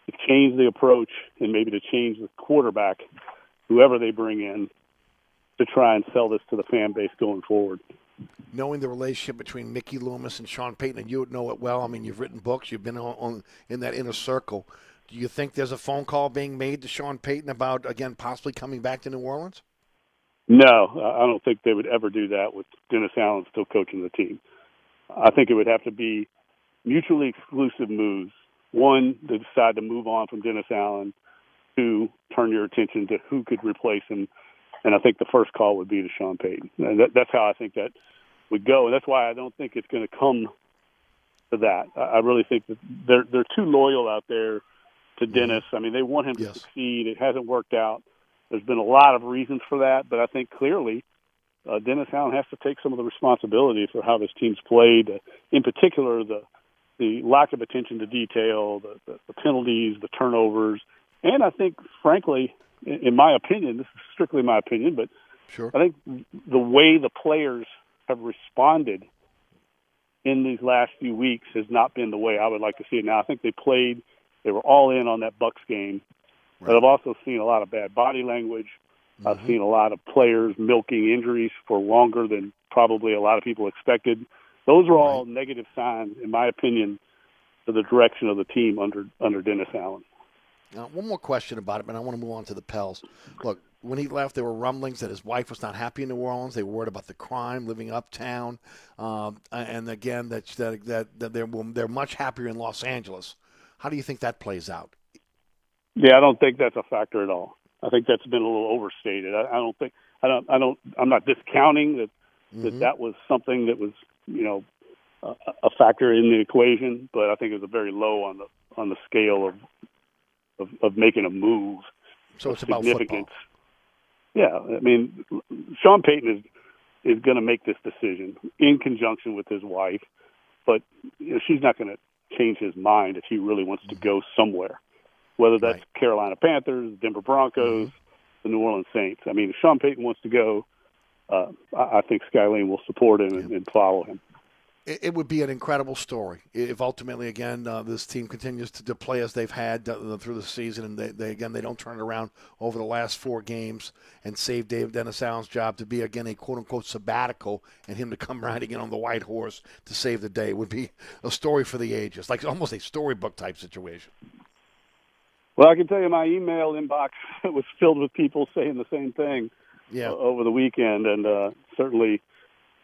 to change the approach and maybe to change the quarterback, whoever they bring in, to try and sell this to the fan base going forward knowing the relationship between Mickey Loomis and Sean Payton, and you would know it well. I mean, you've written books, you've been on, on in that inner circle. Do you think there's a phone call being made to Sean Payton about again possibly coming back to New Orleans? No, I don't think they would ever do that with Dennis Allen still coaching the team. I think it would have to be mutually exclusive moves. One, to decide to move on from Dennis Allen. Two, turn your attention to who could replace him and I think the first call would be to Sean Payton. And that, that's how I think that would go, and that's why I don't think it's going to come to that. I, I really think that they're they're too loyal out there to mm-hmm. Dennis. I mean, they want him yes. to succeed. It hasn't worked out. There's been a lot of reasons for that, but I think clearly uh, Dennis Allen has to take some of the responsibility for how this team's played. Uh, in particular, the the lack of attention to detail, the, the, the penalties, the turnovers, and I think, frankly, in my opinion, this is strictly my opinion, but sure. I think the way the players have responded in these last few weeks has not been the way I would like to see it. Now, I think they played, they were all in on that Bucs game, right. but I've also seen a lot of bad body language. Mm-hmm. I've seen a lot of players milking injuries for longer than probably a lot of people expected. Those are all right. negative signs, in my opinion, to the direction of the team under under Dennis Allen. Now, one more question about it, but I want to move on to the Pels. Look, when he left, there were rumblings that his wife was not happy in New Orleans. They were worried about the crime living uptown, um, and again that that that, that they're they're much happier in Los Angeles. How do you think that plays out? Yeah, I don't think that's a factor at all. I think that's been a little overstated. I, I don't think I don't I don't I'm not discounting that that Mhm. that was something that was you know a, a factor in the equation, but I think it was a very low on the on the scale of of, of making a move. So it's about significance. Yeah, I mean, Sean Payton is is going to make this decision in conjunction with his wife, but you know, she's not going to change his mind if he really wants to go somewhere, whether that's Carolina Panthers, Denver Broncos, the New Orleans Saints. I mean, if Sean Payton wants to go, uh, I, I think Skylene will support him and, and follow him. It, it would be an incredible story if ultimately again uh, this team continues to, to play as they've had uh, through the season and they, they again they don't turn it around over the last four games and save Dave Dennis Allen's job to be again a quote unquote sabbatical and him to come riding in on the white horse to save the day would be a story for the ages like almost a storybook type situation. Well, I can tell you my email inbox was filled with people saying the same thing yeah. over the weekend, and uh, certainly,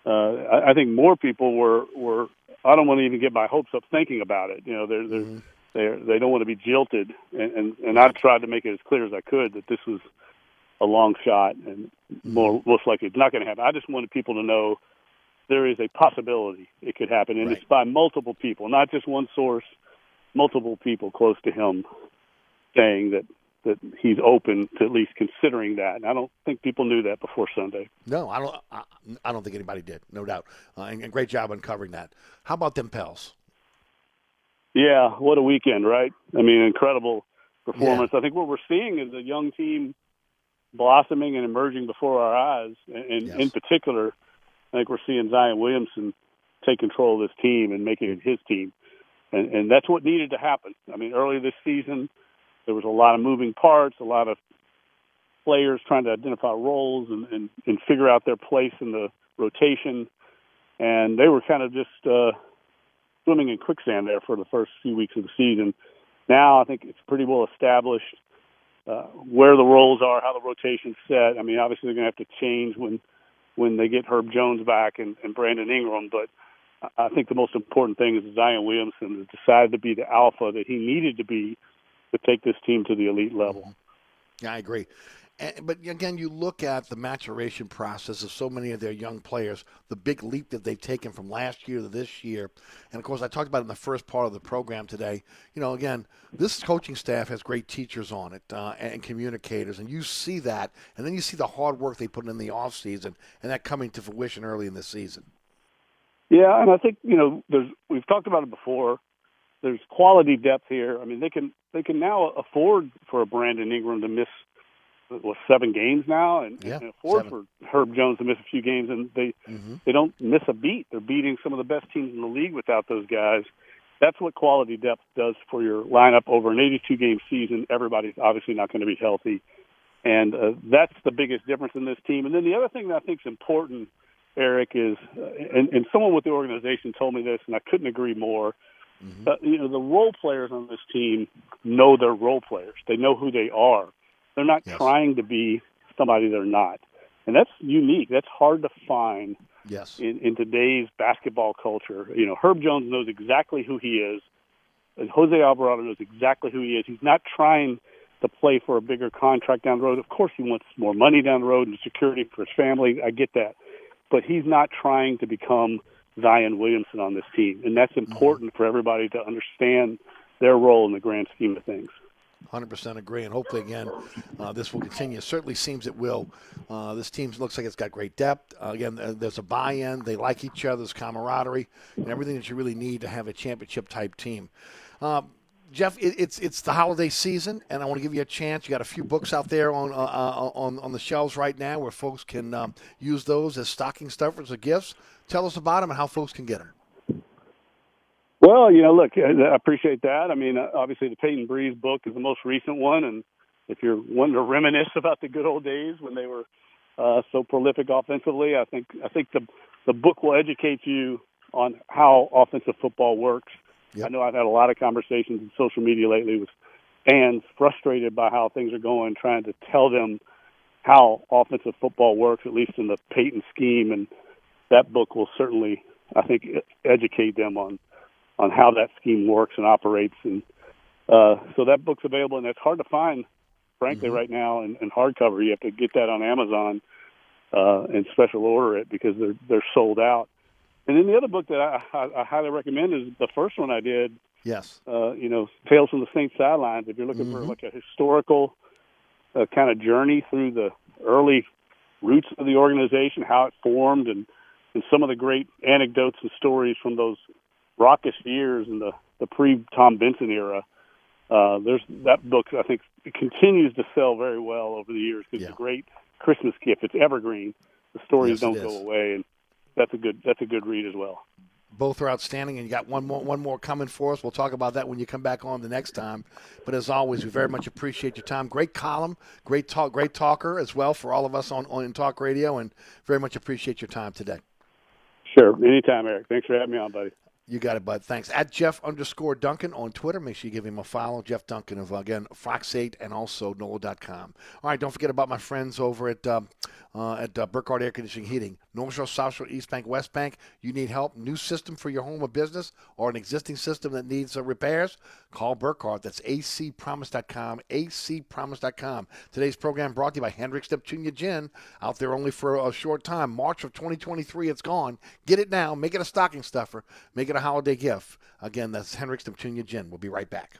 uh, I, I think more people were were. I don't want to even get my hopes up thinking about it. You know, they're they're Mm-hmm. they're they don't want to be jilted, and and, and I tried to make it as clear as I could that this was a long shot, and more most likely it's not going to happen. I just wanted people to know there is a possibility it could happen, and it's by multiple people, not just one source, multiple people close to him saying that that he's open to at least considering that. And I don't think people knew that before Sunday. No, I don't. I, I don't think anybody did, no doubt. Uh, and, and great job uncovering that. How about them Pels? Yeah, what a weekend, right? I mean, incredible performance. I think what we're seeing is a young team blossoming and emerging before our eyes. And in particular, I think we're seeing Zion Williamson take control of this team and making it his team. And, and that's what needed to happen. I mean, early this season, there was a lot of moving parts, a lot of players trying to identify roles and, and, and figure out their place in the rotation. And they were kind of just uh, swimming in quicksand there for the first few weeks of the season. Now I think it's pretty well established uh, where the roles are, how the rotation's set. I mean, obviously they're going to have to change when when they get Herb Jones back and, and Brandon Ingram, but I think the most important thing is Zion Williamson decided to be the alpha that he needed to be to take this team to the elite level. Yeah, I agree. And, but again, you look at the maturation process of so many of their young players, the big leap that they've taken from last year to this year. And of course, I talked about it in the first part of the program today. You know, again, this coaching staff has great teachers on it uh, and communicators, and you see that. And then you see the hard work they put in the offseason, and that coming to fruition early in the season. Yeah, and I think you know, there's we've talked about it before. There's quality depth here. I mean, they can they can now afford for a Brandon Ingram to miss what seven games now, and, Yeah, and afford seven. for Herb Jones to miss a few games, and they Mm-hmm. they don't miss a beat. They're beating some of the best teams in the league without those guys. That's what quality depth does for your lineup over an 82 game season. Everybody's obviously not going to be healthy, and uh, that's the biggest difference in this team. And then the other thing that I think is important, Eric, is uh, and, and someone with the organization told me this, and I couldn't agree more. Uh, you know, the role players on this team know their role players. They know who they are. They're not trying to be somebody they're not, and that's unique. That's hard to find Yes. in, in today's basketball culture. You know, Herb Jones knows exactly who he is. And Jose Alvarado knows exactly who he is. He's not trying to play for a bigger contract down the road. Of course, he wants more money down the road and security for his family. I get that, but he's not trying to become Zion Williamson on this team, and that's important for everybody to understand their role in the grand scheme of things. 100% agree, and hopefully, again, uh, this will continue. It certainly seems it will. Uh, this team looks like it's got great depth. Uh, again, there's a buy in. They like each other's camaraderie, and everything that you really need to have a championship type team. Um, Jeff, it, it's it's the holiday season, and I want to give you a chance. You got a few books out there on uh, uh, on on the shelves right now where folks can um, use those as stocking stuffers or gifts. Tell us about them and how folks can get them. Well, you know, look, I appreciate that. I mean, uh, obviously, the Payton Brees book is the most recent one, and if you're wanting to reminisce about the good old days when they were uh, so prolific offensively, I think I think the the book will educate you on how offensive football works. I know I've had a lot of conversations in social media lately with fans frustrated by how things are going, trying to tell them how offensive football works, at least in the Payton scheme, and that book will certainly, I think, educate them on on how that scheme works and operates. And uh, so that book's available, and it's hard to find, frankly, right now in, in hardcover. You have to get that on Amazon. uh, and special order it because they're they're sold out. And then the other book that I, I, I highly recommend is the first one I did. Yes. Uh, you know, Tales from the Saint Sidelines. If you're looking for Mhm. like a historical uh, kind of journey through the early roots of the organization, how it formed, and and some of the great anecdotes and stories from those raucous years in the the pre Tom Benson era. Uh, there's that book. I think it continues to sell very well over the years because it's a great Christmas gift. It's evergreen. The stories Yes, don't go away, and that's a good that's a good read as well. Both are outstanding, and you got one more one more coming for us. We'll talk about that when you come back on the next time. But as always, we very much appreciate your time. Great column, great talk, great talker as well for all of us on on Talk Radio, and very much appreciate your time today. Sure, anytime, Eric. Thanks for having me on, buddy. You got it, bud. Thanks. At Jeff underscore Duncan on Twitter. Make sure you give him a follow. Jeff Duncan of, again, Fox8 and also NOLA.com. All right, don't forget about my friends over at um, uh, at uh, Burkhardt Air Conditioning Heating. North Shore, South Shore, East Bank, West Bank. You need help? New system for your home or business or an existing system that needs uh, repairs? Call Burkhardt. That's acpromise.com, acpromise.com. Today's program brought to you by Hendrick's Neptunia Gin. Out there only for a short time. March of 2023, it's gone. Get it now. Make it a stocking stuffer. Make it a holiday gift. Again, that's Hendrick's Neptunia Gin. We'll be right back.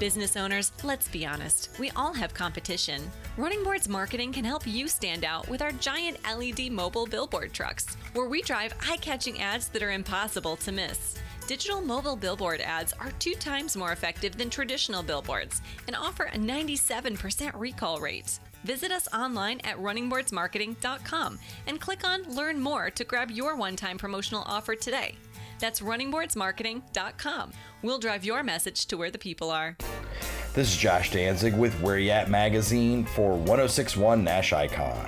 Business owners, let's be honest, we all have competition. Running Boards Marketing can help you stand out with our giant LED mobile billboard trucks, where we drive eye catching ads that are impossible to miss. Digital mobile billboard ads are two times more effective than traditional billboards and offer a 97% recall rate. Visit us online at runningboardsmarketing.com and click on Learn More to grab your one time promotional offer today. That's runningboardsmarketing.com. We'll drive your message to where the people are. This is Josh Danzig with Where Y'at Magazine for 1061 Nash Icon.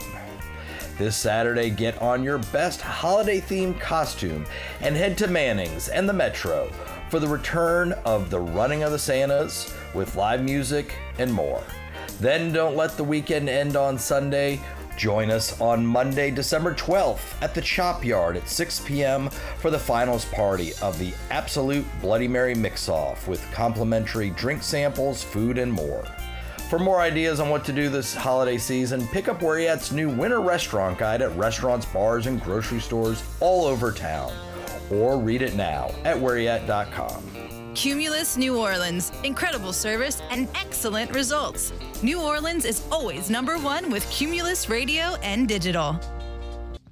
This Saturday, get on your best holiday themed costume and head to Manning's and the Metro for the return of the Running of the Santas with live music and more. Then don't let the weekend end on Sunday. Join us on Monday, December 12th at the Chop Yard at 6 p.m. for the finals party of the Absolute Bloody Mary Mix Off with complimentary drink samples, food, and more. For more ideas on what to do this holiday season, pick up You new winter restaurant guide at restaurants, bars, and grocery stores all over town. Or read it now at whereyat.com. Cumulus New Orleans. Incredible service and excellent results. New Orleans is always number one with Cumulus Radio and Digital.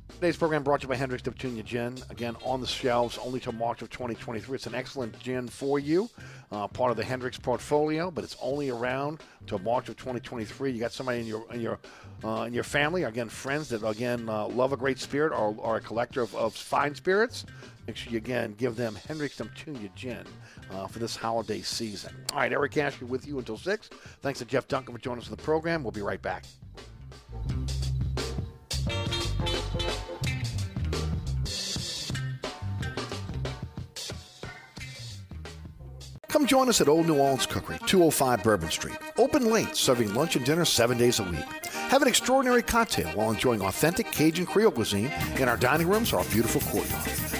Today's program brought to you by Hendrick's Neptunia Gin. Again, on the shelves only till March of 2023. It's an excellent gin for you, uh, part of the Hendrick's portfolio, but it's only around till March of 2023. You got somebody in your in your uh, in your family, again, friends that again uh, love a great spirit or, or a collector of, of fine spirits. Make sure you again give them Hendrick's Neptunia Gin uh, for this holiday season. All right, Eric Asher with you until six. Thanks to Jeff Duncan for joining us in the program. We'll be right back. Come join us at Old New Orleans Cookery, 205 Bourbon Street. Open late, serving lunch and dinner seven days a week. Have an extraordinary cocktail while enjoying authentic Cajun Creole cuisine in our dining rooms or our beautiful courtyard.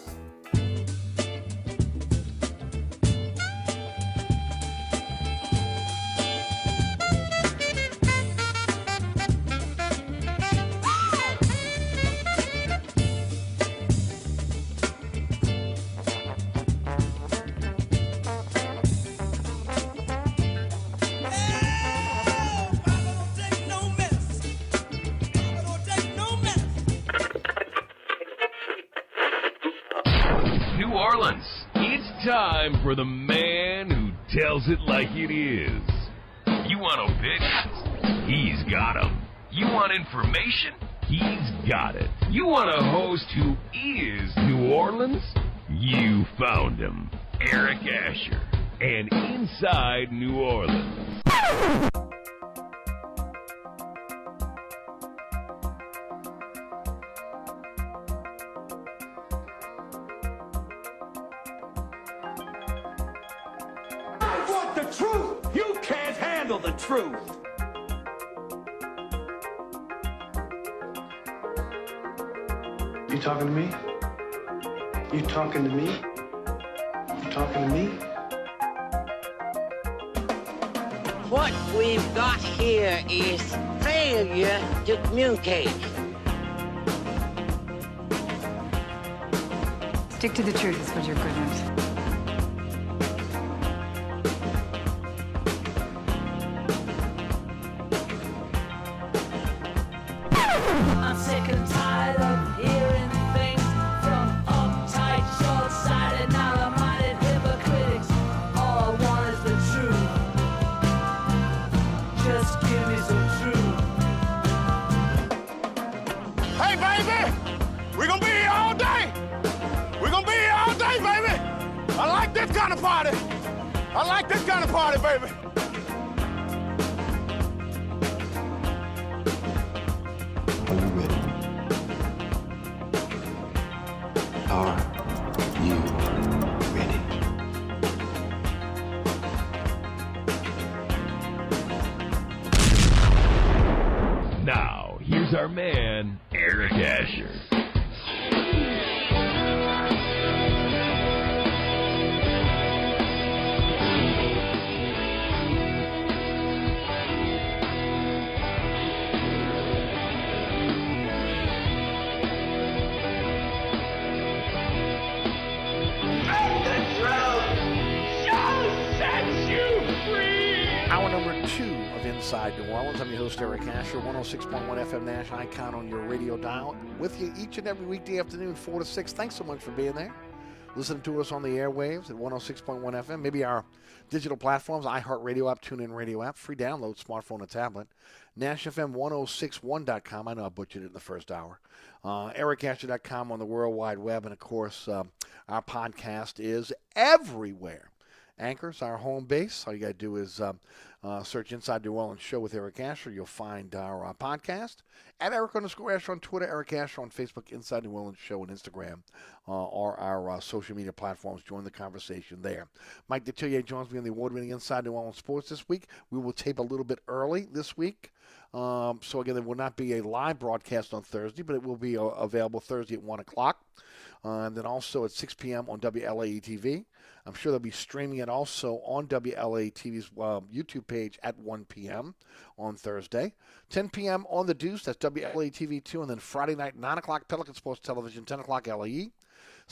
Eric Asher. And Inside New Orleans. Is Inside New Orleans. I'm your host, Eric Asher, 106.1 FM Nash Icon on your radio dial. With you each and every weekday afternoon, 4 to 6. Thanks so much for being there. listening to us on the airwaves at 106.1 FM, maybe our digital platforms, iHeartRadio app, TuneIn Radio app, free download, smartphone and tablet. NashFM1061.com. I know I butchered it in the first hour. Uh, EricAsher.com on the World Wide Web. And of course, uh, our podcast is everywhere. Anchor's our home base. All you got to do is um, uh, search Inside New Orleans Show with Eric Asher. You'll find our uh, podcast at Eric underscore Asher on Twitter, Eric Asher on Facebook, Inside New Orleans Show on Instagram, uh, or our uh, social media platforms. Join the conversation there. Mike Detillier joins me on the award winning Inside New Orleans Sports this week. We will tape a little bit early this week. Um, so, again, there will not be a live broadcast on Thursday, but it will be uh, available Thursday at 1 o'clock. Uh, and then also at 6 p.m. on WLAE TV. I'm sure they'll be streaming it also on WLAE TV's uh, YouTube page at 1 p.m. on Thursday. 10 p.m. on The Deuce, that's WLAE TV 2. And then Friday night, 9 o'clock, Pelican Sports Television, 10 o'clock LAE.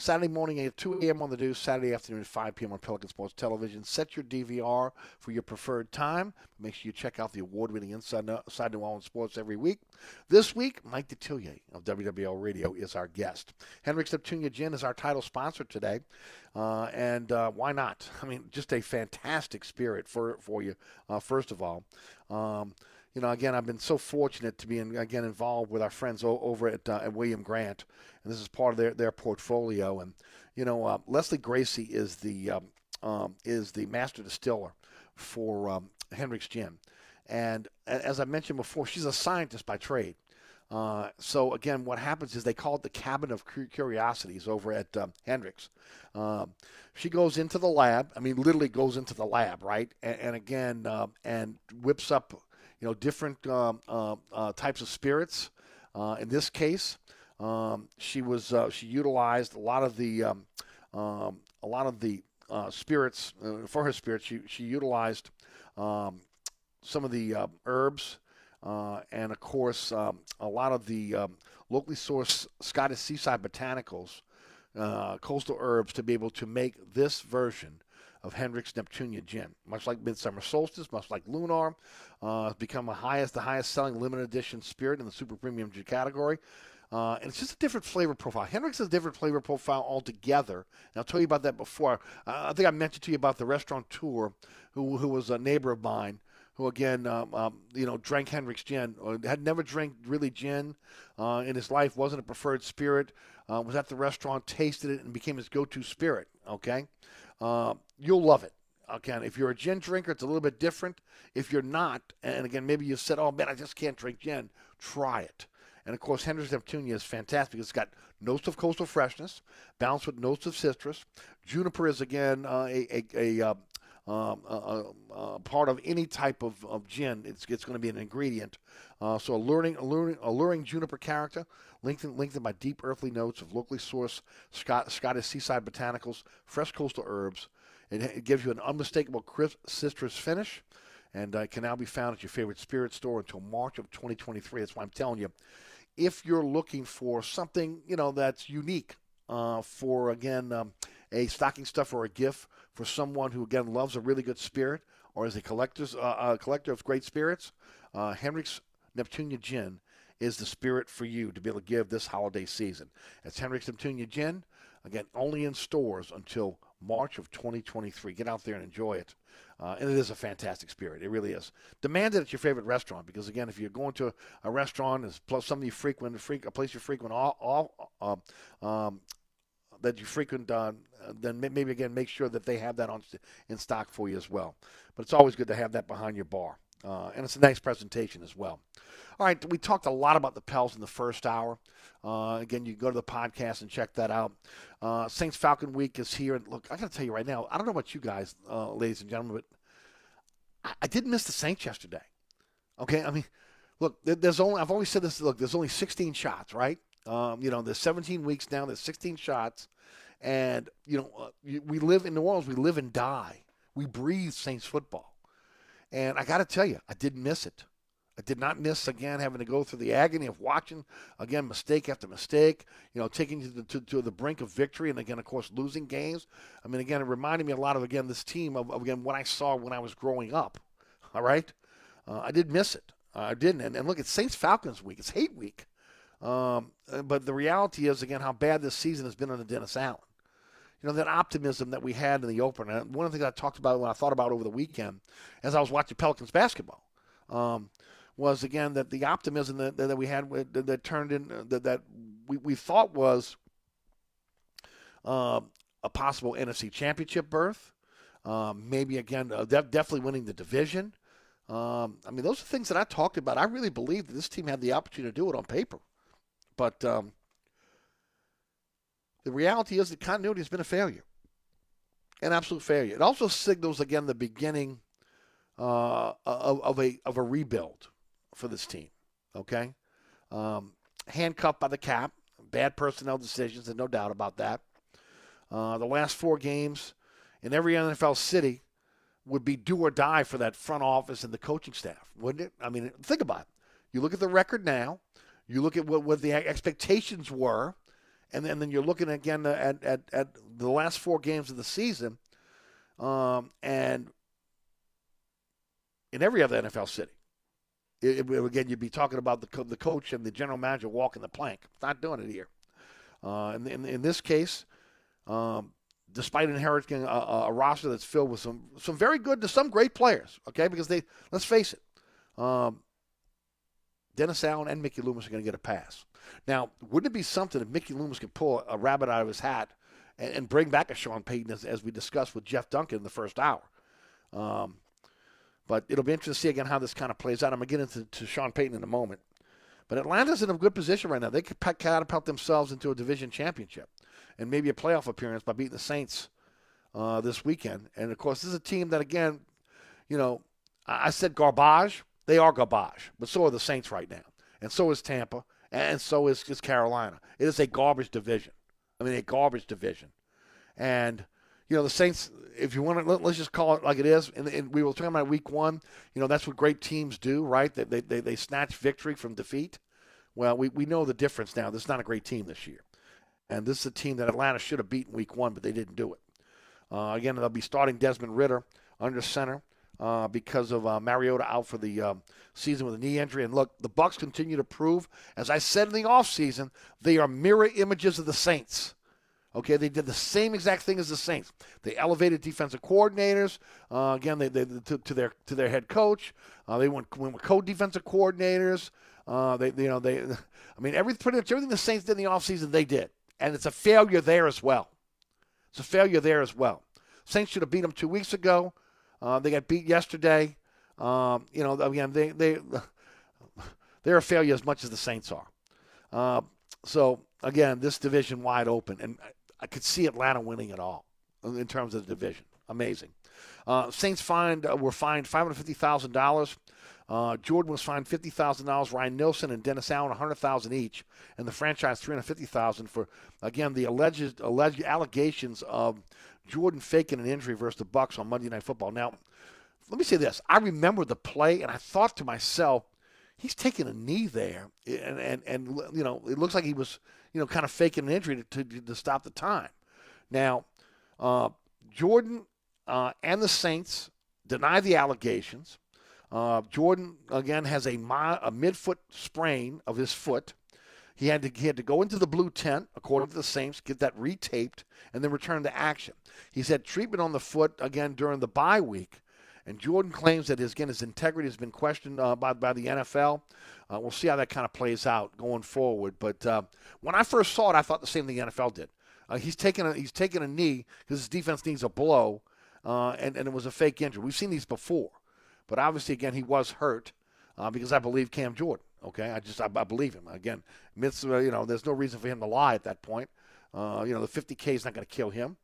Saturday morning at 2 a.m. on the Deuce, Saturday afternoon at 5 p.m. on Pelican Sports Television. Set your DVR for your preferred time. Make sure you check out the award-winning Inside, Inside New Orleans Sports every week. This week, Mike Detillier of WWL Radio is our guest. Hendrick's Neptunia Gin is our title sponsor today. Uh, and uh, why not? I mean, just a fantastic spirit for, for you, uh, first of all. Um, you know, again, I've been so fortunate to be in, again involved with our friends o- over at, uh, at William Grant, and this is part of their, their portfolio. And you know, uh, Lesley Gracie is the um, um, is the master distiller for um, Hendrick's Gin, and as I mentioned before, she's a scientist by trade. Uh, so again, what happens is they call it the cabin of curiosities over at um, Hendrick's. Um, she goes into the lab. I mean, literally goes into the lab, right? And, and again, uh, and whips up you know, different um, uh, uh, types of spirits. Uh, in this case, um, she was uh, she utilized a lot of the um, um a lot of the uh, spirits for her spirits. She she utilized um, some of the herbs and of course um, a lot of the locally sourced Scottish seaside botanicals, coastal herbs to be able to make this version of Hendrick's Neptunia gin. Much like Midsummer Solstice, much like Lunar, uh, it's become the highest, the highest selling limited edition spirit in the super premium gin category. Uh, and it's just a different flavor profile. Hendrick's has a different flavor profile altogether. And I'll tell you about that before. I think I mentioned to you about the restaurateur who, who was a neighbor of mine who again, um, um, you know, drank Hendrick's gin, had never drank really gin uh, in his life, wasn't a preferred spirit, uh, was at the restaurant, tasted it, and became his go-to spirit. Okay, uh, you'll love it. Again, if you're a gin drinker, it's a little bit different. If you're not, and again, maybe you said, "Oh man, I just can't drink gin," try it. And of course, Hendrick's Neptunia is fantastic. It's got notes of coastal freshness, balanced with notes of citrus. Juniper is again uh, a, a, a uh, um, uh, uh, part of any type of, of gin. It's, it's going to be an ingredient. Uh, so alluring, alluring, alluring juniper character, lengthened, lengthened by deep earthly notes of locally sourced Scott, Scottish seaside botanicals, fresh coastal herbs. It, it, gives you an unmistakable crisp citrus finish and uh, can now be found at your favorite spirit store until March of 2023. That's why I'm telling you, if you're looking for something, you know, that's unique uh, for, again, um, a stocking stuffer or a gift for someone who again loves a really good spirit or is a collector's uh, a collector of great spirits, uh, Hendrick's Neptunia Gin is the spirit for you to be able to give this holiday season. It's Hendrick's Neptunia Gin, again only in stores until March of 2023. Get out there and enjoy it. Uh, and it is a fantastic spirit. It really is. Demand it at your favorite restaurant because, again, if you're going to a restaurant, it's plus something you frequent, a place you frequent all, all uh, um, that you frequent, uh, then maybe again make sure that they have that on in stock for you as well. But it's always good to have that behind your bar, uh, and it's a nice presentation as well. All right, we talked a lot about the Pels in the first hour. Uh, again, you go to the podcast and check that out. Uh, Saints Falcon Week is here, and look, I got to tell you right now, I don't know about you guys, uh, ladies and gentlemen, but I, I did miss the Saints yesterday. Okay, I mean, look, there's only I've always said this. Look, there's only 16 shots, right? Um, you know, there's 17 weeks now. There's 16 shots, and you know, uh, we live in New Orleans. We live and die. We breathe Saints football, and I got to tell you, I didn't miss it. I did not miss again having to go through the agony of watching again mistake after mistake. You know, taking you to, to, to the brink of victory, and again, of course, losing games. I mean, again, it reminded me a lot of again this team of, of again what I saw when I was growing up. All right, uh, I did miss it. I didn't. And, and look, it's Saints Falcons week. It's hate week. Um, but the reality is, again, how bad this season has been under Dennis Allen. you know, that optimism that we had in the opener. One of the things I talked about when I thought about over the weekend, as I was watching Pelicans basketball, um, was again that the optimism that, that we had that, that turned in that, that we, we thought was uh, a possible NFC Championship berth. Um, maybe again, uh, def- definitely winning the division. Um, I mean, those are things that I talked about. I really believe that this team had the opportunity to do it on paper, but um, the reality is that continuity has been a failure, an absolute failure. It also signals again the beginning uh, of, of, a of a rebuild for this team. Okay, um, handcuffed by the cap, bad personnel decisions, and no doubt about that. Uh, the last four games in every NFL city would be do or die for that front office and the coaching staff, wouldn't it? I mean, think about it. You look at the record now, you look at what, what the expectations were, and then, and then you're looking again at, at, at the last four games of the season, um, and in every other NFL city. It, it, again, you'd be talking about the, co- the coach and the general manager walking the plank. Not doing it here. Uh, in, in, in, this case, um, despite inheriting a, a, roster that's filled with some some very good to some great players. Okay, because they let's face it, um, Dennis Allen and Mickey Loomis are going to get a pass. Now, wouldn't it be something if Mickey Loomis could pull a rabbit out of his hat and, and bring back a Sean Payton as, as, we discussed with Jeff Duncan in the first hour? Um, but it'll be interesting to see again how this kind of plays out. I'm going to get into to Sean Payton in a moment. But Atlanta's in a good position right now. They could catapult themselves into a division championship and maybe a playoff appearance by beating the Saints uh, this weekend. And of course, this is a team that, again, you know, I said garbage. They are garbage, but so are the Saints right now, and so is Tampa, and so is, is Carolina. It is a garbage division. I mean, a garbage division, and you know the Saints. If you want to, let, us just call it like it is. And, and, we were talking about week one. You know that's what great teams do, right? They they they, they snatch victory from defeat. Well, we, we know the difference now. This is not a great team this year. And this is a team that Atlanta should have beaten week one, but they didn't do it. Uh, again, they'll be starting Desmond Ridder under center uh, because of uh, Mariota out for the uh, season with a knee injury. And look, the Bucs continue to prove, as I said in the offseason, they are mirror images of the Saints. Okay, they did the same exact thing as the Saints. They elevated defensive coordinators. Uh, again, they, they to, to, their to their head coach. Uh, they went, went with co-defensive coordinators. Uh, they you know they, I mean every pretty much everything the Saints did in the offseason they did and it's a failure there as well. It's a failure there as well. Saints should have beat them two weeks ago. Uh, they got beat yesterday. Um, you know, again, they they they're a failure as much as the Saints are. Uh, so again, this division wide open, and I, could see Atlanta winning it all in terms of the division. Amazing. Uh, Saints fined uh, were fined five hundred fifty thousand dollars uh, Jordan was fined fifty thousand dollars. Ryan Nielsen and Dennis Allen one hundred thousand each, and the franchise three hundred fifty thousand for again the alleged alleged allegations of Jordan faking an injury versus the Bucs on Monday Night Football. Now, let me say this: I remember the play, and I thought to myself, he's taking a knee there, and and and you know it looks like he was you know kind of faking an injury to to, to stop the time. Now, uh, Jordan uh, and the Saints deny the allegations. Uh, Jordan again has a, a midfoot sprain of his foot. He had to he had to go into the blue tent, according to the Saints, get that retaped, and then return to action. He's had treatment on the foot again during the bye week, and Jordan claims that his again his integrity has been questioned uh, by by the NFL. Uh, we'll see how that kind of plays out going forward. But uh, when I first saw it, I thought the same thing the NFL did. Uh, he's taking a he's taking a knee because his defense needs a blow, uh, and and it was a fake injury. We've seen these before. But obviously, again, he was hurt uh, because I believe Cam Jordan. Okay, I just I, I believe him. Again. Uh, you know, there's no reason for him to lie at that point. Uh, you know, the 50k is not going to kill him.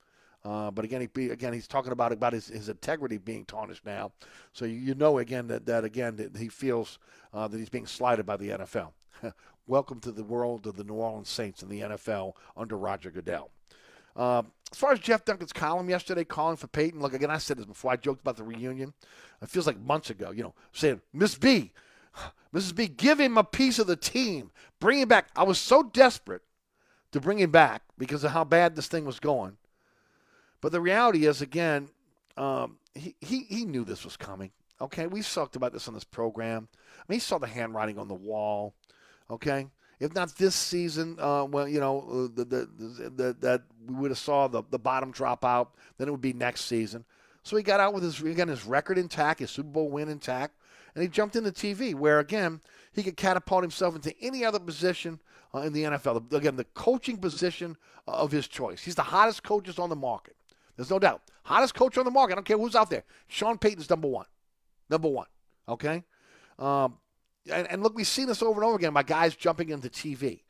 Uh, but again, he again he's talking about about his, his integrity being tarnished now. So you, you know again that, that again that he feels uh, that he's being slighted by the NFL. Welcome to the world of the New Orleans Saints in the NFL under Roger Goodell. Uh, as far as Jeff Duncan's column yesterday, calling for Payton, look, again, I said this before. I joked about the reunion. It feels like months ago, you know, saying, Miss B, Mrs. B, give him a piece of the team. Bring him back. I was so desperate to bring him back because of how bad this thing was going. But the reality is, again, um, he, he, he knew this was coming. Okay, we talked about this on this program. I mean, he saw the handwriting on the wall. Okay, if not this season, uh, well, you know, uh, the, the, the, the, that we would have saw the, the bottom drop out, then it would be next season. So he got out with his again his record intact, his Super Bowl win intact, and he jumped into TV, where again he could catapult himself into any other position uh, in the NFL. Again, the coaching position of his choice. He's the hottest coaches on the market. There's no doubt. Hottest coach on the market. I don't care who's out there. Sean Payton's number one. Number one. Okay? Um, and, and, look, we've seen this over and over again by guys jumping into TV.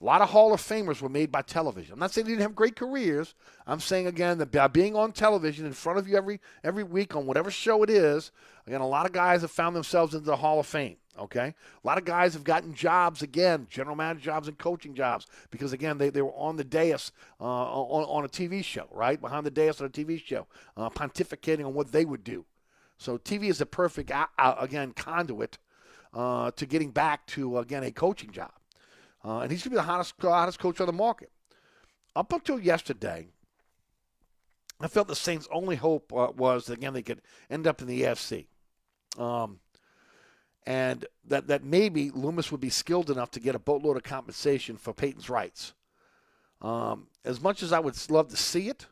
A lot of Hall of Famers were made by television. I'm not saying they didn't have great careers. I'm saying again that by being on television in front of you every every week on whatever show it is, again, a lot of guys have found themselves into the Hall of Fame. Okay, a lot of guys have gotten jobs again, general manager jobs and coaching jobs because again they, they were on the dais uh, on, on a TV show, right behind the dais on a TV show, uh, pontificating on what they would do. So TV is a perfect uh, again conduit uh, to getting back to again a coaching job, uh, and he's going to be the hottest hottest coach on the market. Up until yesterday, I felt the Saints' only hope uh, was that, again they could end up in the AFC. Um, and that, that maybe Loomis would be skilled enough to get a boatload of compensation for Payton's rights. Um, as much as I would love to see it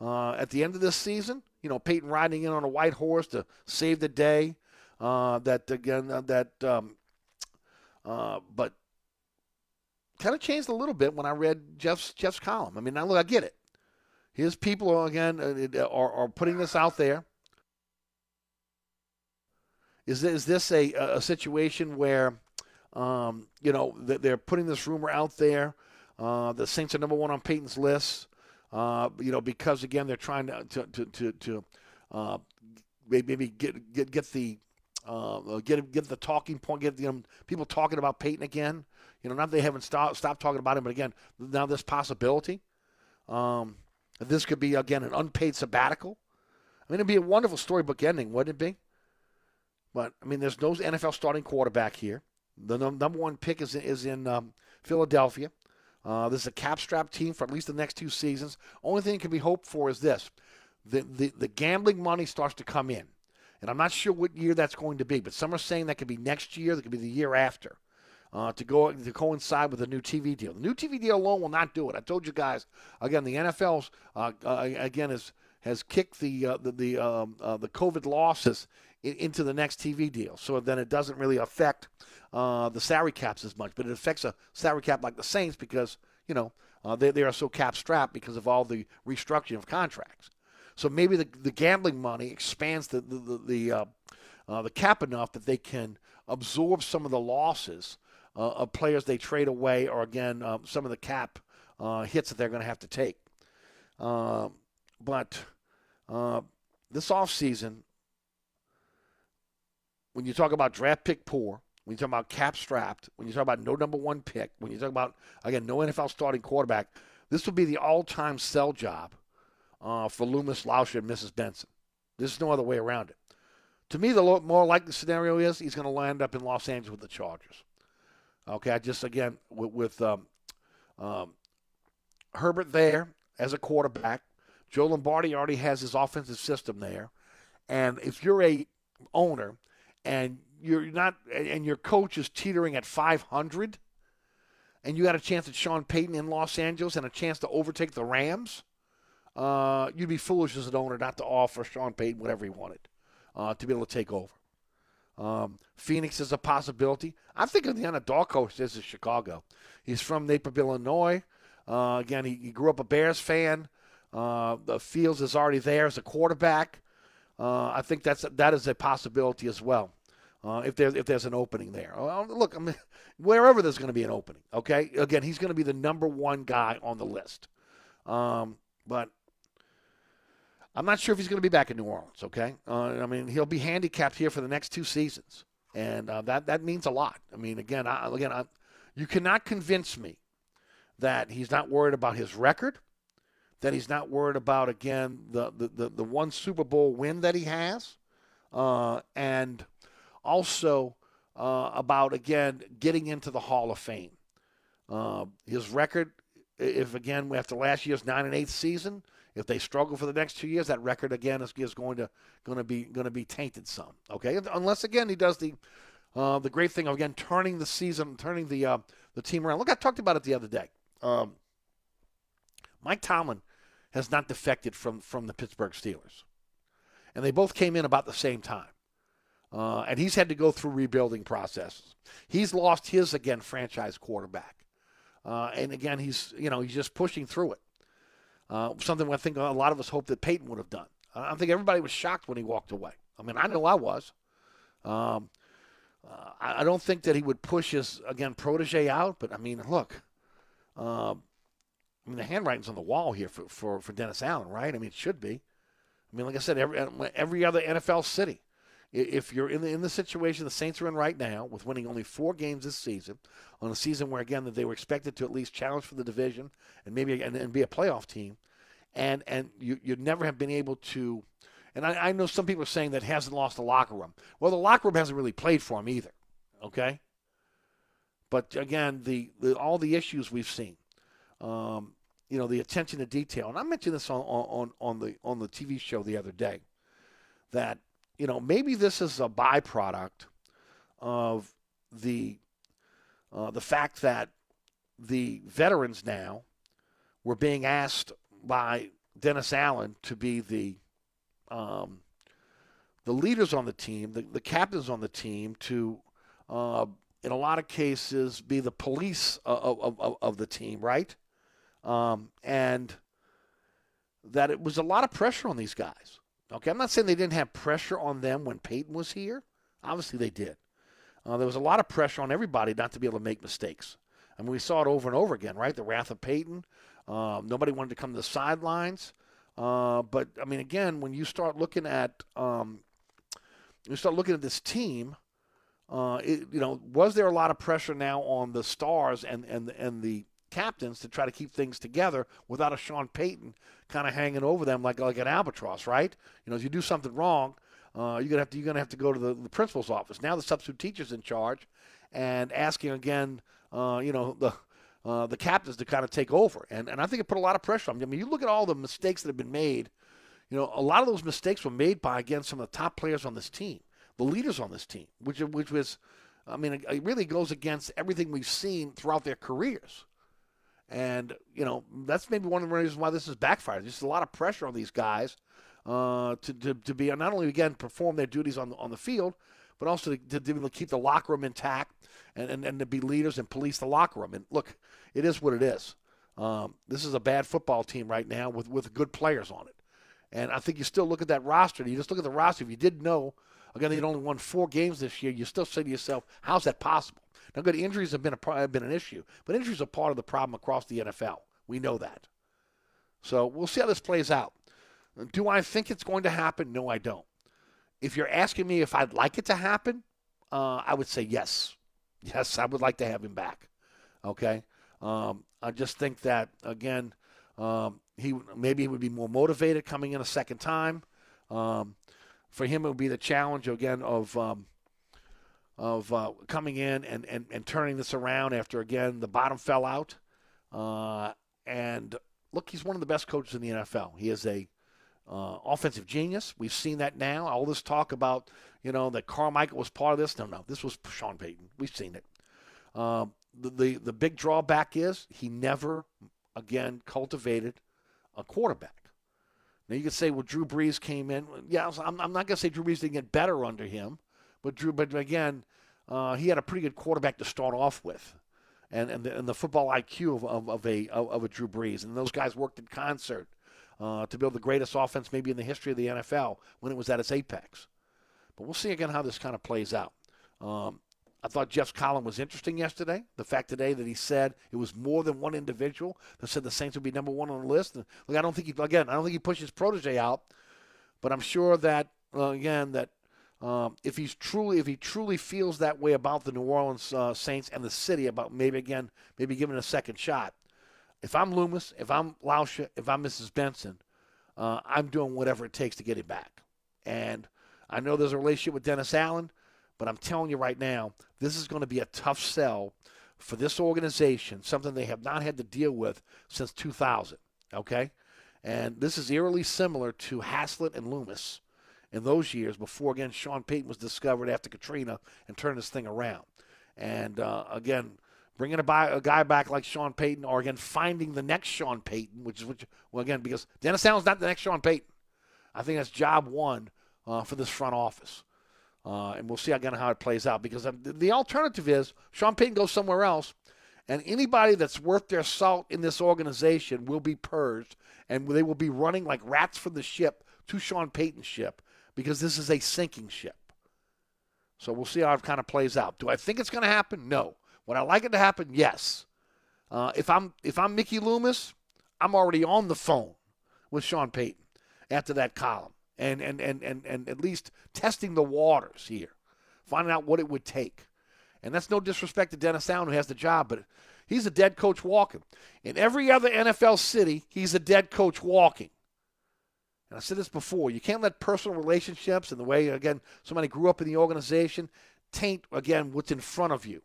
uh, at the end of this season, you know, Payton riding in on a white horse to save the day. Uh, that again, uh, that, um, uh, but kind of changed a little bit when I read Jeff's Jeff's column. I mean, now look, I get it. His people again uh, are, are putting this out there. Is this, is this a, a situation where, um, you know, they're putting this rumor out there? Uh, the Saints are number one on Payton's list. Uh, you know, because again, they're trying to to to, to, to uh, maybe get get get the uh, get get the talking point, get you know, people talking about Payton again. You know, not they haven't stopped stopped talking about him, but again, now this possibility. Um, this could be again an unpaid sabbatical. I mean, it'd be a wonderful storybook ending, wouldn't it be? But I mean, there's no NFL starting quarterback here. The number one pick is is in um, Philadelphia. Uh, this is a cap strap team for at least the next two seasons. Only thing can be hoped for is this: the, the the gambling money starts to come in, and I'm not sure what year that's going to be. But some are saying that could be next year. That could be the year after. Uh, to go to coincide with the new TV deal. The new TV deal alone will not do it. I told you guys again. The NFL's uh, uh, again is has kicked the uh, the the, um, uh, the COVID losses into the next TV deal. So then it doesn't really affect uh, the salary caps as much, but it affects a salary cap like the Saints because, you know, uh, they, they are so cap strapped because of all the restructuring of contracts. So maybe the, the gambling money expands the, the, the, the, uh, the cap enough that they can absorb some of the losses of players they trade away or, again, um, some of the cap uh, hits that they're going to have to take. Um, but this offseason, when you talk about draft pick poor, when you talk about cap strapped, when you talk about no number one pick, when you talk about, again, no NFL starting quarterback, this would be the all time sell job uh, for Loomis, Lauscha, and Mrs. Benson. There's no other way around it. To me, the more likely scenario is he's going to land up in Los Angeles with the Chargers. Okay, I just, again, with, with um, um, Herbert there as a quarterback, Joe Lombardi already has his offensive system there. And if you're a owner – and you're not and your coach is teetering at 500 and you got a chance at Sean Payton in Los Angeles and a chance to overtake the Rams, uh, you'd be foolish as an owner not to offer Sean Payton whatever he wanted uh, to be able to take over. Um, Phoenix is a possibility. I'm thinking the dark horse is Chicago. He's from Naperville, Illinois. Uh, again, he, he, grew up a Bears fan. Uh, the Fields is already there as a quarterback. Uh, I think that's that is a possibility as well. Uh, if there's if there's an opening there, well, look, I mean, wherever there's going to be an opening, okay. Again, he's going to be the number one guy on the list, um, but I'm not sure if he's going to be back in New Orleans. Okay, uh, I mean he'll be handicapped here for the next two seasons, and uh, that that means a lot. I mean, again, I, again, I, you cannot convince me that he's not worried about his record that he's not worried about again the the, the, the one Super Bowl win that he has, uh, and also uh, about again getting into the Hall of Fame. Uh, his record, if again after last year's nine and eighth season, if they struggle for the next two years, that record again is, is going to going to be going to be tainted some. Okay, unless again he does the uh, the great thing of again turning the season, turning the uh, the team around. Look, I talked about it the other day. Um, Mike Tomlin has not defected from from the Pittsburgh Steelers, and they both came in about the same time. Uh, and he's had to go through rebuilding processes. He's lost his again franchise quarterback, uh, and again he's you know he's just pushing through it. Uh, something I think a lot of us hoped that Payton would have done. I think everybody was shocked when he walked away. I mean, I know I was. Um, uh, I don't think that he would push his again protege out, but I mean, look, uh, I mean the handwriting's on the wall here for, for, for Dennis Allen, right? I mean, it should be. I mean, like I said, every every other NFL city, if you're in the in the situation the Saints are in right now, with winning only four games this season, on a season where again that they were expected to at least challenge for the division and maybe and, and be a playoff team, and and you you never have been able to and I, I, know some people are saying that hasn't lost the locker room. Well, the locker room hasn't really played for him either. Okay. But again, the, the all the issues we've seen, um, you know, the attention to detail, and I mentioned this on, on on the on the TV show the other day, that you know maybe this is a byproduct of the uh, the fact that the veterans now were being asked by Dennis Allen to be the um, the leaders on the team, the, the captains on the team, to uh, in a lot of cases be the police of, of, of the team, right? Um, and that it was a lot of pressure on these guys. Okay, I'm not saying they didn't have pressure on them when Payton was here. Obviously, they did. Uh, there was a lot of pressure on everybody not to be able to make mistakes. I mean, we saw it over and over again, right? The wrath of Payton. Um, nobody wanted to come to the sidelines. Uh, but I mean, again, when you start looking at um, you start looking at this team, uh, it, you know, was there a lot of pressure now on the stars and and and the captains to try to keep things together without a Sean Payton kind of hanging over them like like an albatross, right? You know, if you do something wrong, uh, you're gonna have to you're gonna have to go to the, the principal's office. Now the substitute teacher's in charge, and asking again, uh, you know, the uh, the captains to kind of take over. And, and I think it put a lot of pressure on them. I mean, you look at all the mistakes that have been made. You know, a lot of those mistakes were made by, again, some of the top players on this team, the leaders on this team, which, which was, I mean, it, it really goes against everything we've seen throughout their careers. And, you know, that's maybe one of the reasons why this is backfired. There's a lot of pressure on these guys uh, to, to, to be, not only, again, perform their duties on, on the field, but also to, to, to keep the locker room intact and, and, and to be leaders and police the locker room. And look, it is what it is. Um, this is a bad football team right now with, with good players on it. And I think you still look at that roster. You just look at the roster. If you didn't know, again, they'd only won four games this year. You still say to yourself, how's that possible? Now, good injuries have been a have been an issue, but injuries are part of the problem across the NFL. We know that. So we'll see how this plays out. Do I think it's going to happen? No, I don't. If you're asking me if I'd like it to happen, uh, I would say yes. Yes, I would like to have him back. Okay. Um, I just think that again, um, he maybe he would be more motivated coming in a second time. Um, for him, it would be the challenge again of um, of uh, coming in and, and, and turning this around after again the bottom fell out. Uh, and look, he's one of the best coaches in the NFL. He is a uh, offensive genius. We've seen that now. All this talk about, you know, that Carmichael was part of this. No, no, this was Sean Payton. We've seen it. Uh, the, the, the big drawback is he never, again, cultivated a quarterback. Now, you could say, well, Drew Brees came in. Yeah, I'm, I'm not going to say Drew Brees didn't get better under him, but Drew, but again, uh, he had a pretty good quarterback to start off with. And, and, the, and the football IQ of, of, of a, of, a Drew Brees. And those guys worked in concert uh, to build the greatest offense maybe in the history of the NFL when it was at its apex. But we'll see again how this kind of plays out. Um, I thought Jeff's column was interesting yesterday. The fact today that he said it was more than one individual that said the Saints would be number one on the list. And look, I don't think he again. I don't think he pushes his protege out, but I'm sure that uh, again that um, if he's truly if he truly feels that way about the New Orleans uh, Saints and the city about maybe again maybe giving a second shot, if I'm Loomis, if I'm Lauscha, if I'm Mrs. Benson, uh, I'm doing whatever it takes to get him back. And I know there's a relationship with Dennis Allen, but I'm telling you right now, this is going to be a tough sell for this organization, something they have not had to deal with since 2000. Okay? And this is eerily similar to Haslett and Loomis in those years before, again, Sean Payton was discovered after Katrina and turned this thing around. And uh, again, bringing a, buy, a guy back like Sean Payton, or again finding the next Sean Payton, which is which. Well, again, because Dennis Allen's not the next Sean Payton. I think that's job one uh, for this front office. Uh, and we'll see again how it plays out because um, the alternative is Sean Payton goes somewhere else, and anybody that's worth their salt in this organization will be purged, and they will be running like rats from the ship to Sean Payton's ship because this is a sinking ship. So we'll see how it kind of plays out. Do I think it's going to happen? No. Would I like it to happen? Yes. Uh, if I'm if I'm Mickey Loomis, I'm already on the phone with Sean Payton after that column and, and, and, and, and at least testing the waters here, finding out what it would take. And that's no disrespect to Dennis Allen, who has the job, but he's a dead coach walking. In every other NFL city, he's a dead coach walking. And I said this before you can't let personal relationships and the way, again, somebody grew up in the organization taint, again, what's in front of you.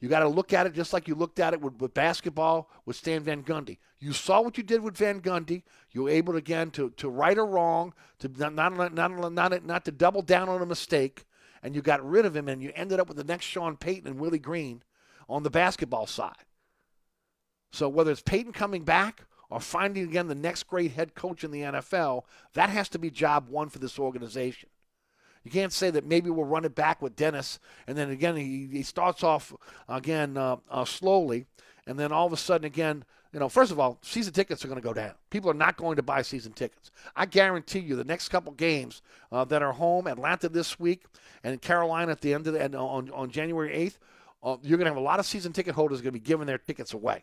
You got to look at it just like you looked at it with, with, basketball with Stan Van Gundy. You saw what you did with Van Gundy. You were able, again, to, to right or wrong, to not, not, not, not, not to double down on a mistake, and you got rid of him, and you ended up with the next Sean Payton and Willie Green on the basketball side. So whether it's Payton coming back or finding, again, the next great head coach in the NFL, that has to be job one for this organization. You can't say that maybe we'll run it back with Dennis, and then again he, he starts off again uh, uh, slowly, and then all of a sudden again, you know, first of all, season tickets are going to go down. People are not going to buy season tickets. I guarantee you, the next couple games uh, that are home, Atlanta this week, and Carolina at the end of the, on on January eighth, uh, you're going to have a lot of season ticket holders going to be giving their tickets away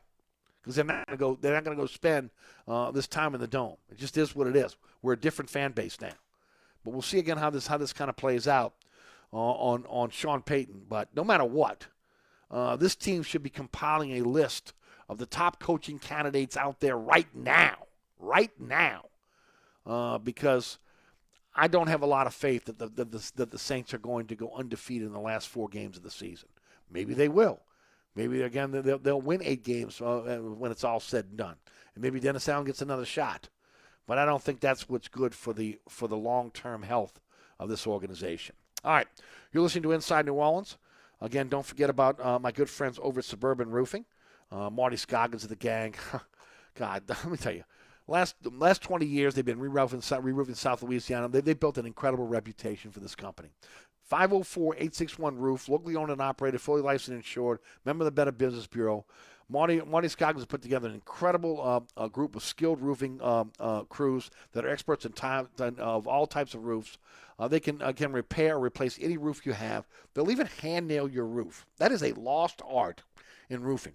because they're not going to go. They're not going to go spend uh, this time in the dome. It just is what it is. We're a different fan base now. But we'll see again how this how this kind of plays out uh, on on Sean Payton. But no matter what, uh, this team should be compiling a list of the top coaching candidates out there right now, right now, uh, because I don't have a lot of faith that the, the, that the Saints are going to go undefeated in the last four games of the season. Maybe they will. Maybe again they'll, they'll win eight games uh, when it's all said and done, and maybe Dennis Allen gets another shot. But I don't think that's what's good for the for the long term health of this organization. All right, you're listening to Inside New Orleans. Again, don't forget about uh, my good friends over at Suburban Roofing, uh, Marty Scoggins of the gang. God, let me tell you, last last 20 years they've been re-roofing, re-roofing South Louisiana. They, they built an incredible reputation for this company. 504 861 Roof, locally owned and operated, fully licensed and insured, member of the Better Business Bureau. Marty, Marty Scoggins has put together an incredible uh, group of skilled roofing um, uh, crews that are experts in time of all types of roofs. Uh, they can uh, can repair or replace any roof you have. They'll even hand nail your roof. That is a lost art in roofing.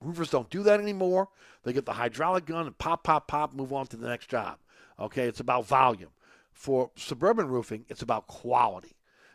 Roofers don't do that anymore. They get the hydraulic gun and pop, pop, pop, move on to the next job. Okay, it's about volume. For suburban roofing, it's about quality,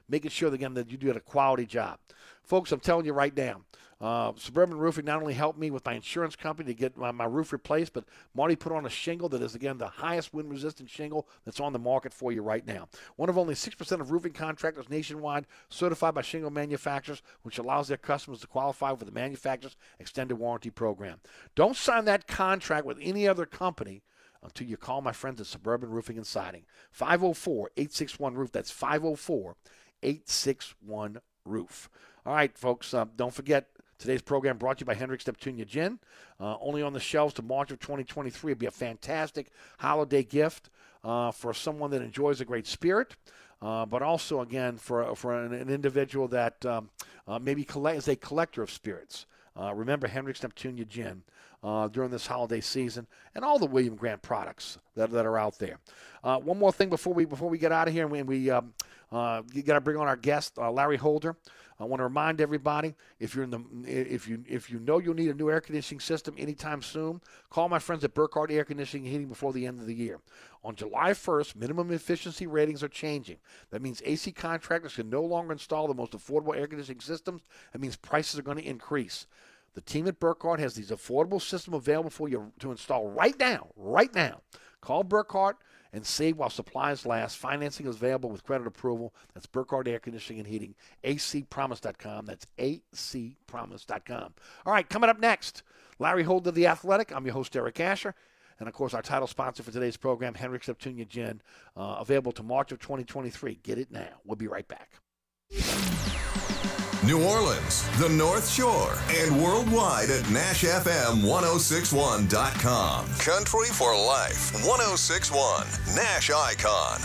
making sure again that you do a quality job. Folks, I'm telling you right now, uh, Suburban Roofing not only helped me with my insurance company to get my, my, roof replaced, but Marty put on a shingle that is, again, the highest wind resistant shingle that's on the market for you right now. One of only 6% of roofing contractors nationwide certified by shingle manufacturers, which allows their customers to qualify for the manufacturer's extended warranty program. Don't sign that contract with any other company until you call my friends at Suburban Roofing and Siding. 504 861 Roof. That's 504 861 Roof. All right, folks, uh, don't forget Today's program brought to you by Hendrick's Neptunia Gin. Uh, only on the shelves to March of 2023. It'd be a fantastic holiday gift uh, for someone that enjoys a great spirit. Uh, but also, again, for, for an, an individual that um, uh, maybe collect, is a collector of spirits. Uh, remember Hendrick's Neptunia Gin uh, during this holiday season, and all the William Grant products that, that are out there. One more thing before we before we get out of here, and we, we um, uh, got to bring on our guest, uh, Larry Holder. I want to remind everybody if you're in the if you if you know you'll need a new air conditioning system anytime soon, call my friends at Burkhardt Air Conditioning and Heating before the end of the year. On July 1st, minimum efficiency ratings are changing. That means AC contractors can no longer install the most affordable air conditioning systems. That means prices are going to increase. The team at Burkhardt has these affordable systems available for you to install right now. Right now. Call Burkhardt and save while supplies last. Financing is available with credit approval. That's Burkhardt Air Conditioning and Heating, acpromise.com. That's acpromise.com. All right, coming up next, Larry Holder, of The Athletic. I'm your host, Eric Asher. And of course, our title sponsor for today's program, Hendrick's Neptunia Gin, uh, available to March of 2023. Get it now. We'll be right back. New Orleans, the North Shore, and worldwide at NashFM1061.com. Country for Life 1061 Nash Icon.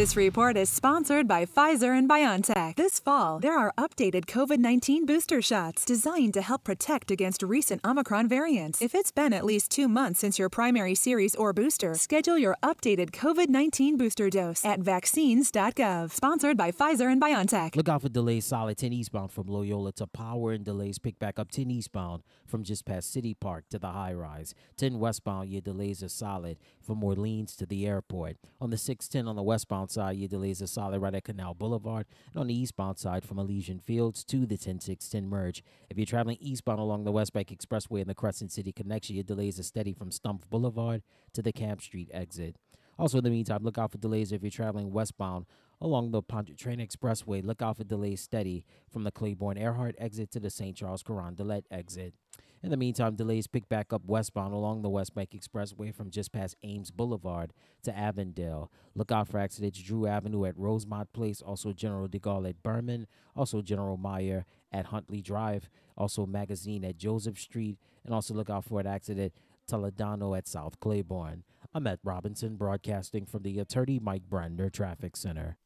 This report is sponsored by Pfizer and BioNTech. This fall, there are updated COVID 19 booster shots designed to help protect against recent Omicron variants. If it's been at least two months since your primary series or booster, schedule your updated COVID 19 booster dose at vaccines.gov. Sponsored by Pfizer and BioNTech. Look out for delays solid 10 eastbound from Loyola to Power and delays pick back up 10 eastbound from just past City Park to the high rise. 10 westbound, your delays are solid from Orleans to the airport. On the 610 on the westbound side, your delays are solid right at Canal Boulevard. And on the eastbound side from Elysian Fields to the 10610 merge. If you're traveling eastbound along the West Bank Expressway and the Crescent City connection, your delays are steady from Stumpf Boulevard to the Camp Street exit. Also, in the meantime, look out for delays if you're traveling westbound along the Pontchartrain Expressway. Look out for delays steady from the Claiborne Earhart exit to the St. Charles Carondelet exit. In the meantime, delays pick back up westbound along the West Bank Expressway from just past Ames Boulevard to Avondale. Look out for accidents Drew Avenue at Rosemont Place, also General de Gaulle at Behrman, also General Meyer at Huntley Drive, also Magazine at Joseph Street, and also look out for an accident Toledano at South Claiborne. I'm Matt Robinson, broadcasting from the Attorney Mike Brandner Traffic Center.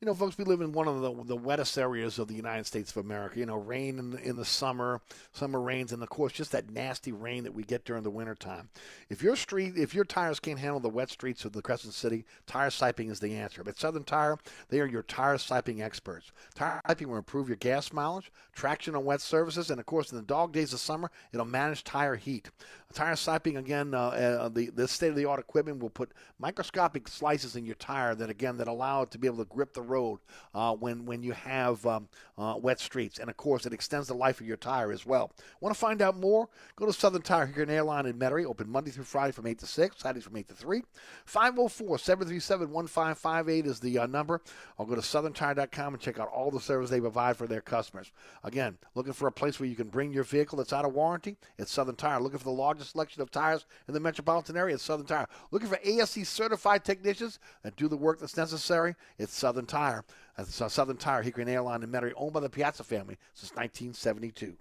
You know, folks, we live in one of the, the wettest areas of the United States of America. You know, rain in the, in the summer, summer rains, and of course, just that nasty rain that we get during the wintertime. If your street, if your tires can't handle the wet streets of the Crescent City, Tire Siping is the answer. But Southern Tire, they are your tire siping experts. Tire Siping will improve your gas mileage, traction on wet surfaces, and of course, in the dog days of summer, it'll manage tire heat. Tire Siping, again, uh, uh, the this state-of-the-art equipment will put microscopic slices in your tire that, again, that allow it to be able to grip the road uh, when when you have um, uh, wet streets, and of course, it extends the life of your tire as well. Want to find out more? Go to Southern Tire here in Airline in Metairie, open Monday through Friday from 8 to 6, Saturdays from 8 to 3. 504-737-1558 is the uh, number. I'll go to southerntire.com and check out all the services they provide for their customers. Again, looking for a place where you can bring your vehicle that's out of warranty? It's Southern Tire. Looking for the largest selection of tires in the metropolitan area? Southern Tire. Looking for ASE certified technicians that do the work that's necessary? It's Southern Tire. That's uh, Southern Tire, Hickory Airline in Metairie, owned by the Piazza family since 1972.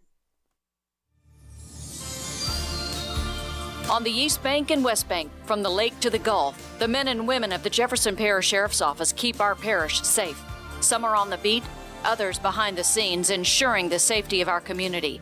On the East Bank and West Bank, from the lake to the Gulf, the men and women of the Jefferson Parish Sheriff's Office keep our parish safe. Some are on the beat, others behind the scenes, ensuring the safety of our community.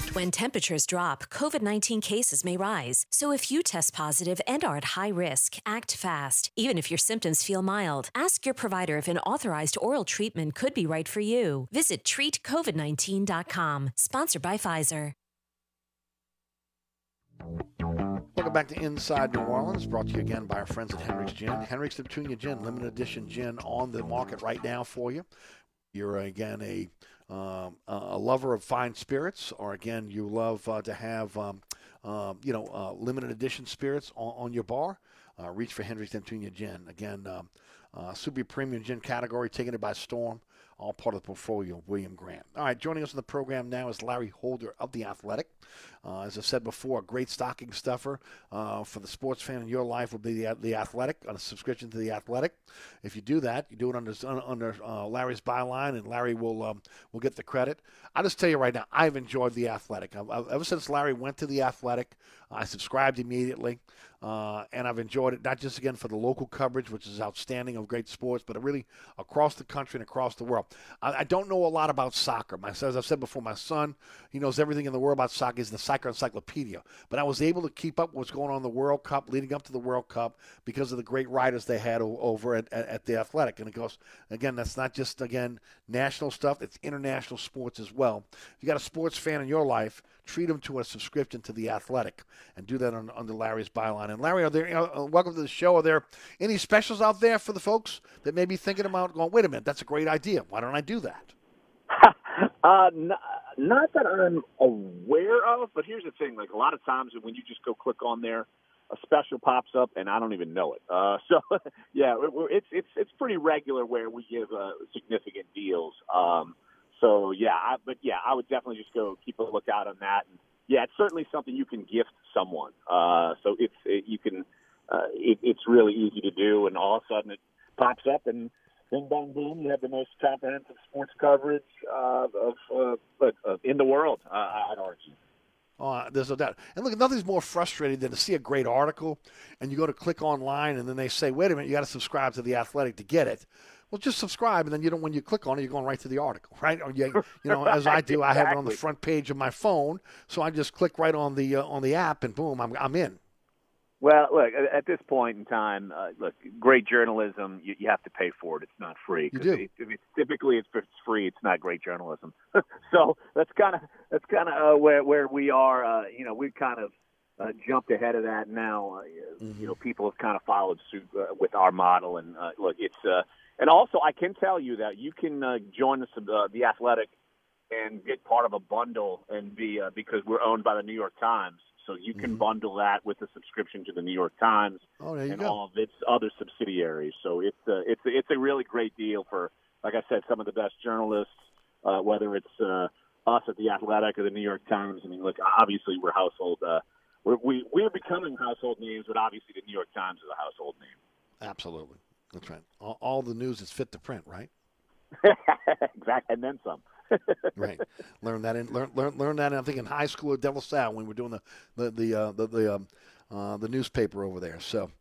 When temperatures drop, COVID 19 cases may rise. So if you test positive and are at high risk, act fast. Even if your symptoms feel mild, ask your provider if an authorized oral treatment could be right for you. Visit treatcovid19.com. Sponsored by Pfizer. Welcome back to Inside New Orleans, brought to you again by our friends at Hendrick's Gin. Hendrick's Neptunia Gin, limited edition gin on the market right now for you. You're, again, a um, a lover of fine spirits, or again, you love uh, to have, um, uh, you know, uh, limited edition spirits on, on your bar, uh, reach for Hendrick's Neptunia Gin. Again, um, uh, super premium gin category, taking it by storm all part of the portfolio of William Grant. All right, joining us in the program now is Larry Holder of The Athletic. Uh, as I said before, a great stocking stuffer uh, for the sports fan in your life will be the, the Athletic, on a subscription to The Athletic. If you do that, you do it under, under uh, Larry's byline, and Larry will um, will get the credit. I'll just tell you right now, I've enjoyed The Athletic. I've, I've, ever since Larry went to The Athletic, I subscribed immediately. Uh, and I've enjoyed it not just again for the local coverage, which is outstanding of great sports, but really across the country and across the world. I, I don't know a lot about soccer. My, as I've said before, my son he knows everything in the world about soccer. He's the soccer encyclopedia. But I was able to keep up what's going on in the World Cup, leading up to the World Cup, because of the great writers they had o- over at, at, at the Athletic. And it goes again, that's not just again national stuff; it's international sports as well. If you got a sports fan in your life treat them to a subscription to the Athletic, and do that on, under Larry's byline. And Larry, are there? You know, uh, welcome to the show. Are there any specials out there for the folks that may be thinking about going? Wait a minute, that's a great idea. Why don't I do that? uh, n- not that I'm aware of, but here's the thing: like a lot of times when you just go click on there, a special pops up, and I don't even know it. Uh, so yeah, it's it's it's pretty regular where we give uh, significant deals. Um, so yeah, I, but yeah, I would definitely just go keep a lookout on that. And yeah, it's certainly something you can gift someone. Uh, so it's it, you can uh, it, it's really easy to do, and all of a sudden it pops up and. Bing bong boom! You have the most comprehensive sports coverage uh, of, uh, uh, in the world. Uh, I'd argue. Uh, there's no doubt. And look, nothing's more frustrating than to see a great article and you go to click online and then they say, wait a minute, you got to subscribe to The Athletic to get it. Well, just subscribe, and then you don't. When you click on it, you're going right to the article, right? Or you, you know, as I do, I have it on the front page of my phone, so I just click right on the uh, on the app, and boom, I'm I'm in. Well, look, at this point in time, uh, look, great journalism, you, you have to pay for it. It's not free. You do. It, it's, typically, it's, it's free. It's not great journalism. so that's kind of that's kind of uh, where where we are. Uh, you know, we've kind of uh, jumped ahead of that now. Uh, mm-hmm. You know, people have kind of followed suit uh, with our model, and uh, look, it's uh, and also I can tell you that you can uh, join the uh, the Athletic and get part of a bundle and be uh, because we're owned by the New York Times. So you can mm-hmm. bundle that with a subscription to the New York Times oh, and go. all of its other subsidiaries. So it's a, it's a, it's a really great deal for, like I said, some of the best journalists, uh, whether it's uh, us at the Athletic or the New York Times. I mean, look, obviously we're household. Uh, we're, we we're becoming household names, but obviously the New York Times is a household name. Absolutely, that's right. All, all the news is fit to print, right? exactly, and then some. right. Learn that in learn learn learn that. In, I think in high school at De La when we were doing the the the uh, the the, um, uh, the newspaper over there. So.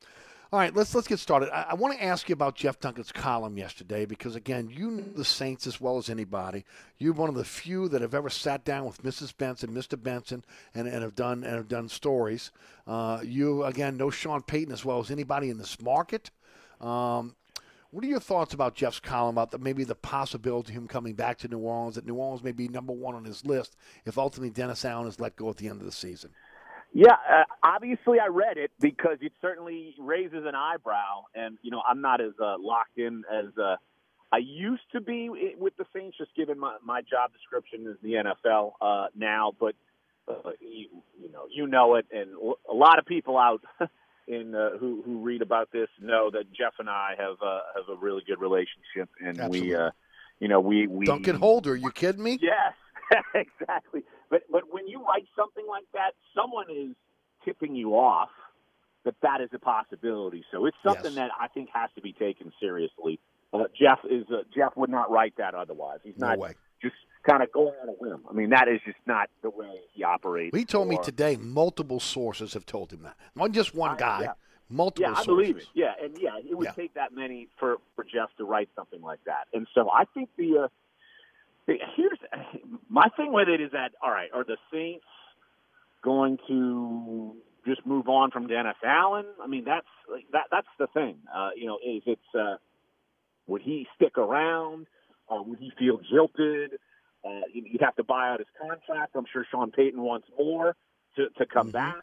All right, let's let's get started. I, I want to ask you about Jeff Duncan's column yesterday because again, you know the Saints as well as anybody. You're one of the few that have ever sat down with Mrs. Benson, Mr. Benson, and, and have done and have done stories. Uh, you again know Sean Payton as well as anybody in this market. Um, what are your thoughts about Jeff's column about the, maybe the possibility of him coming back to New Orleans? That New Orleans may be number one on his list if ultimately Dennis Allen is let go at the end of the season. Yeah, uh, obviously I read it because it certainly raises an eyebrow, and you know I'm not as uh, locked in as uh, I used to be with the Saints, just given my, my job description is the NFL uh, now. But uh, you, you know, you know it, and a lot of people out in uh, who who read about this know that Jeff and I have uh, have a really good relationship, and Absolutely. we, uh, you know, we we Duncan Holder. You kidding me? Yes. exactly. But but when you write something like that, someone is tipping you off that that is a possibility. So it's something Yes. that I think has to be taken seriously. Uh, Jeff is uh, Jeff would not write that otherwise. He's No not way. Just kind of going on a whim. I mean, that is just not the way he operates. He told me today multiple sources have told him that. Not just one guy, yeah. multiple Yeah, I sources. believe it. Yeah, and yeah, it would Yeah. take that many for for Jeff to write something like that. And so I think the uh, the- here's my thing with it is that all right, are the Saints going to just move on from Dennis Allen? I mean, that's like, that that's the thing. Uh, you know, is it's uh, would he stick around? Or would he feel jilted? Uh, you- you'd have to buy out his contract. I'm sure Sean Payton wants more to, to come back.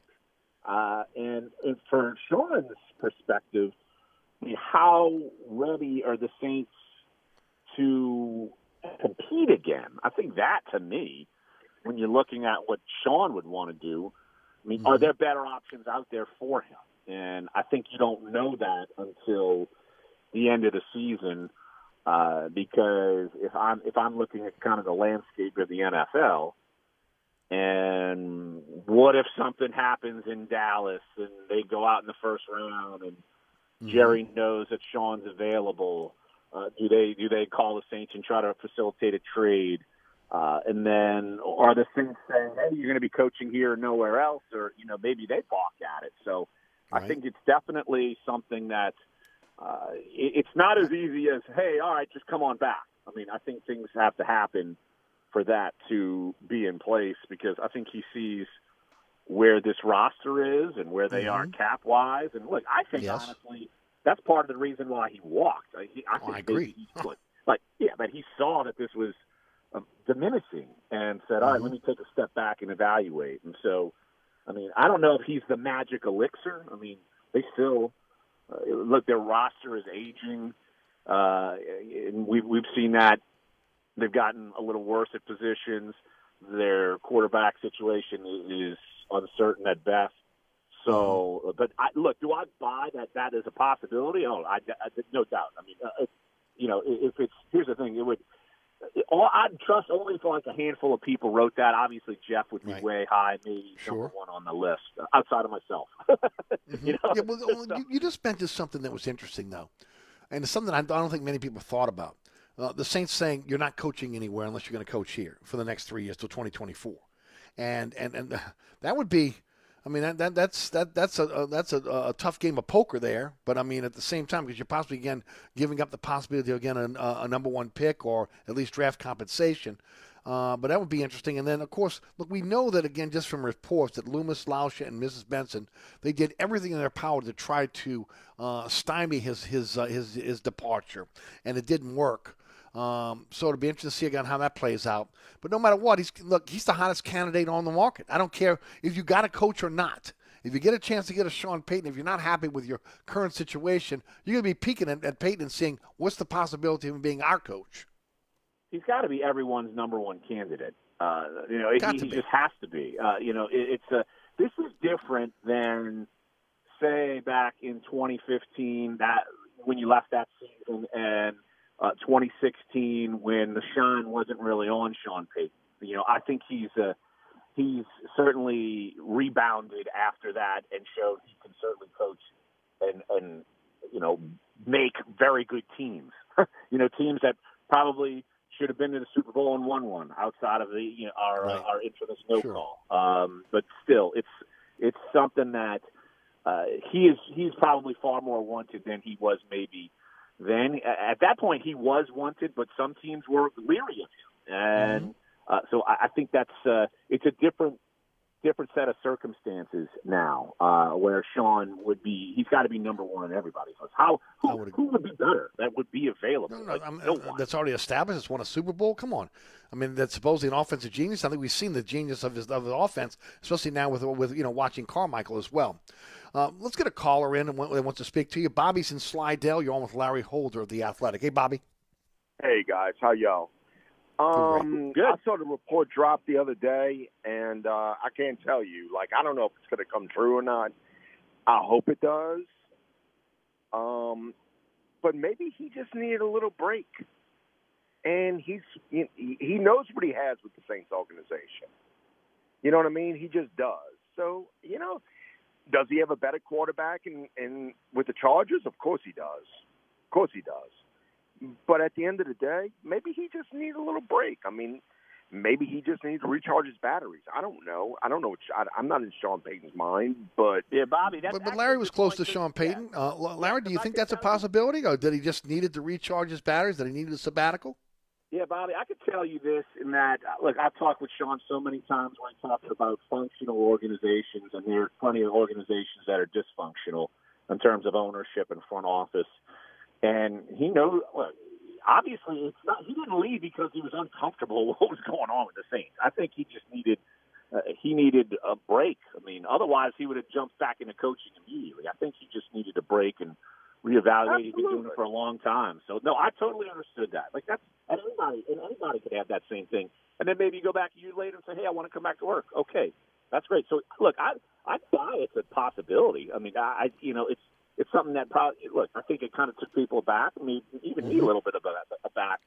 Uh, and, and for Sean's perspective, I mean, how ready are the Saints to compete again? I think that, to me, when you're looking at what Sean would want to do, I mean, are there better options out there for him? And I think you don't know that until the end of the season, uh, because if I'm if I'm looking at kind of the landscape of the NFL, and what if something happens in Dallas and they go out in the first round and Jerry knows that Sean's available? Uh, do they do they call the Saints and try to facilitate a trade? Uh, and then are the Saints saying, "Hey, you're going to be coaching here and nowhere else," or you know maybe they balk at it? So I think it's definitely something that uh, it, it's not as easy as, "Hey, all right, just come on back." I mean, I think things have to happen for that to be in place because I think he sees where this roster is and where they are cap wise. And look, I think Yes. honestly that's part of the reason why he walked. I, he, I, think I agree. he like, yeah, but he saw that this was um, diminishing and said, "All right, let me take a step back and evaluate." And so, I mean, I don't know if he's the magic elixir. I mean, they still look their roster is aging, uh, and we've we've seen that they've gotten a little worse at positions. Their quarterback situation is uncertain at best. So, but I, look, do I buy that that is a possibility? Oh, I, I no doubt. I mean, uh, it's, you know, if it's here's the thing, it would. All, I'd trust only for like a handful of people wrote that. Obviously, Jeff would be way high, maybe number one on the list, uh, outside of myself. you know, Yeah, well, you, you just mentioned something that was interesting, though, and it's something I, I don't think many people thought about. Uh, the Saints saying you're not coaching anywhere unless you're going to coach here for the next three years till 2024, and and and uh, that would be, I mean that, that that's that that's a, a that's a, a tough game of poker there. But I mean at the same time because you're possibly again giving up the possibility of again a, a number one pick or at least draft compensation. Uh, but that would be interesting. And then, of course, look, we know that again, just from reports that Loomis, Lauscha, and Mrs. Benson, they did everything in their power to try to uh, stymie his his uh, his his departure, and it didn't work. Um, so it'll be interesting to see again how that plays out. But no matter what, he's look, he's the hottest candidate on the market. I don't care if you got a coach or not. If you get a chance to get a Sean Payton, if you're not happy with your current situation, you're going to be peeking at, at Payton and seeing what's the possibility of him being our coach. he's got to be everyone's number one candidate. Uh, you know, he, he just has to be. Uh, you know, it, it's a this is different than say back in 2015 that when you left that season and uh, 2016 when the shine wasn't really on Sean Payton. You know, I think he's uh, he's certainly rebounded after that and showed he can certainly coach and and you know make very good teams. you know, teams that probably should have been to the Super Bowl and won one outside of the you know, our Right. uh, our infamous no Sure. call. Um, but still, it's it's something that uh, he is he's probably far more wanted than he was maybe then. At that point, he was wanted, but some teams were leery of him, and uh, so I, I think that's uh, it's a different different set of circumstances now, uh, where Sean would be. He's got to be number one in everybody's list. How who, who would be better that would be available? Like, I'm- no that's already established. It's won a Super Bowl. Come on, I mean that's supposedly an offensive genius. I think we've seen the genius of his of his offense, especially now with with you know watching Carmichael as well. Uh, let's get a caller in and that wants to speak to you. Bobby's in Slidell. You're on with Larry Holder of the Athletic. Hey, Bobby. Hey guys, how y'all? Um, I saw the report drop the other day, and uh, I can't tell you. Like, I don't know if it's going to come true or not. I hope it does. Um, but maybe he just needed a little break. and he's he, he knows what he has with the Saints organization. You know what I mean? He just does. So you know, does he have a better quarterback in, in with the Chargers? Of course he does. Of course he does. But at the end of the day, maybe he just needs a little break. I mean, maybe he just needs to recharge his batteries. I don't know. I don't know. What, I, I'm not in Sean Payton's mind, but yeah, Bobby. That's But, but Larry was close to Sean Payton. Uh, Larry, do you think that's a possibility, or did he just needed to recharge his batteries? Did he needed a sabbatical? Yeah, Bobby, I could tell you this in that, uh, look, I've talked with Sean so many times when he talks about functional organizations, and there are plenty of organizations that are dysfunctional in terms of ownership and front office. And he knows, look, obviously, it's not, he didn't leave because he was uncomfortable with what was going on with the Saints. I think he just needed. Uh, he needed a break. I mean, otherwise he would have jumped back into coaching immediately. I think he just needed a break and reevaluate. He's been doing it for a long time. So no, I totally understood that. Like that's and anybody and anybody could have that same thing. And then maybe you go back a year later and say, Hey, I want to come back to work. Okay. That's great. So look, I I buy it's a possibility. I mean I you know, it's it's something that probably look, I think it kind of took people aback. I mean even me a little bit of a, back,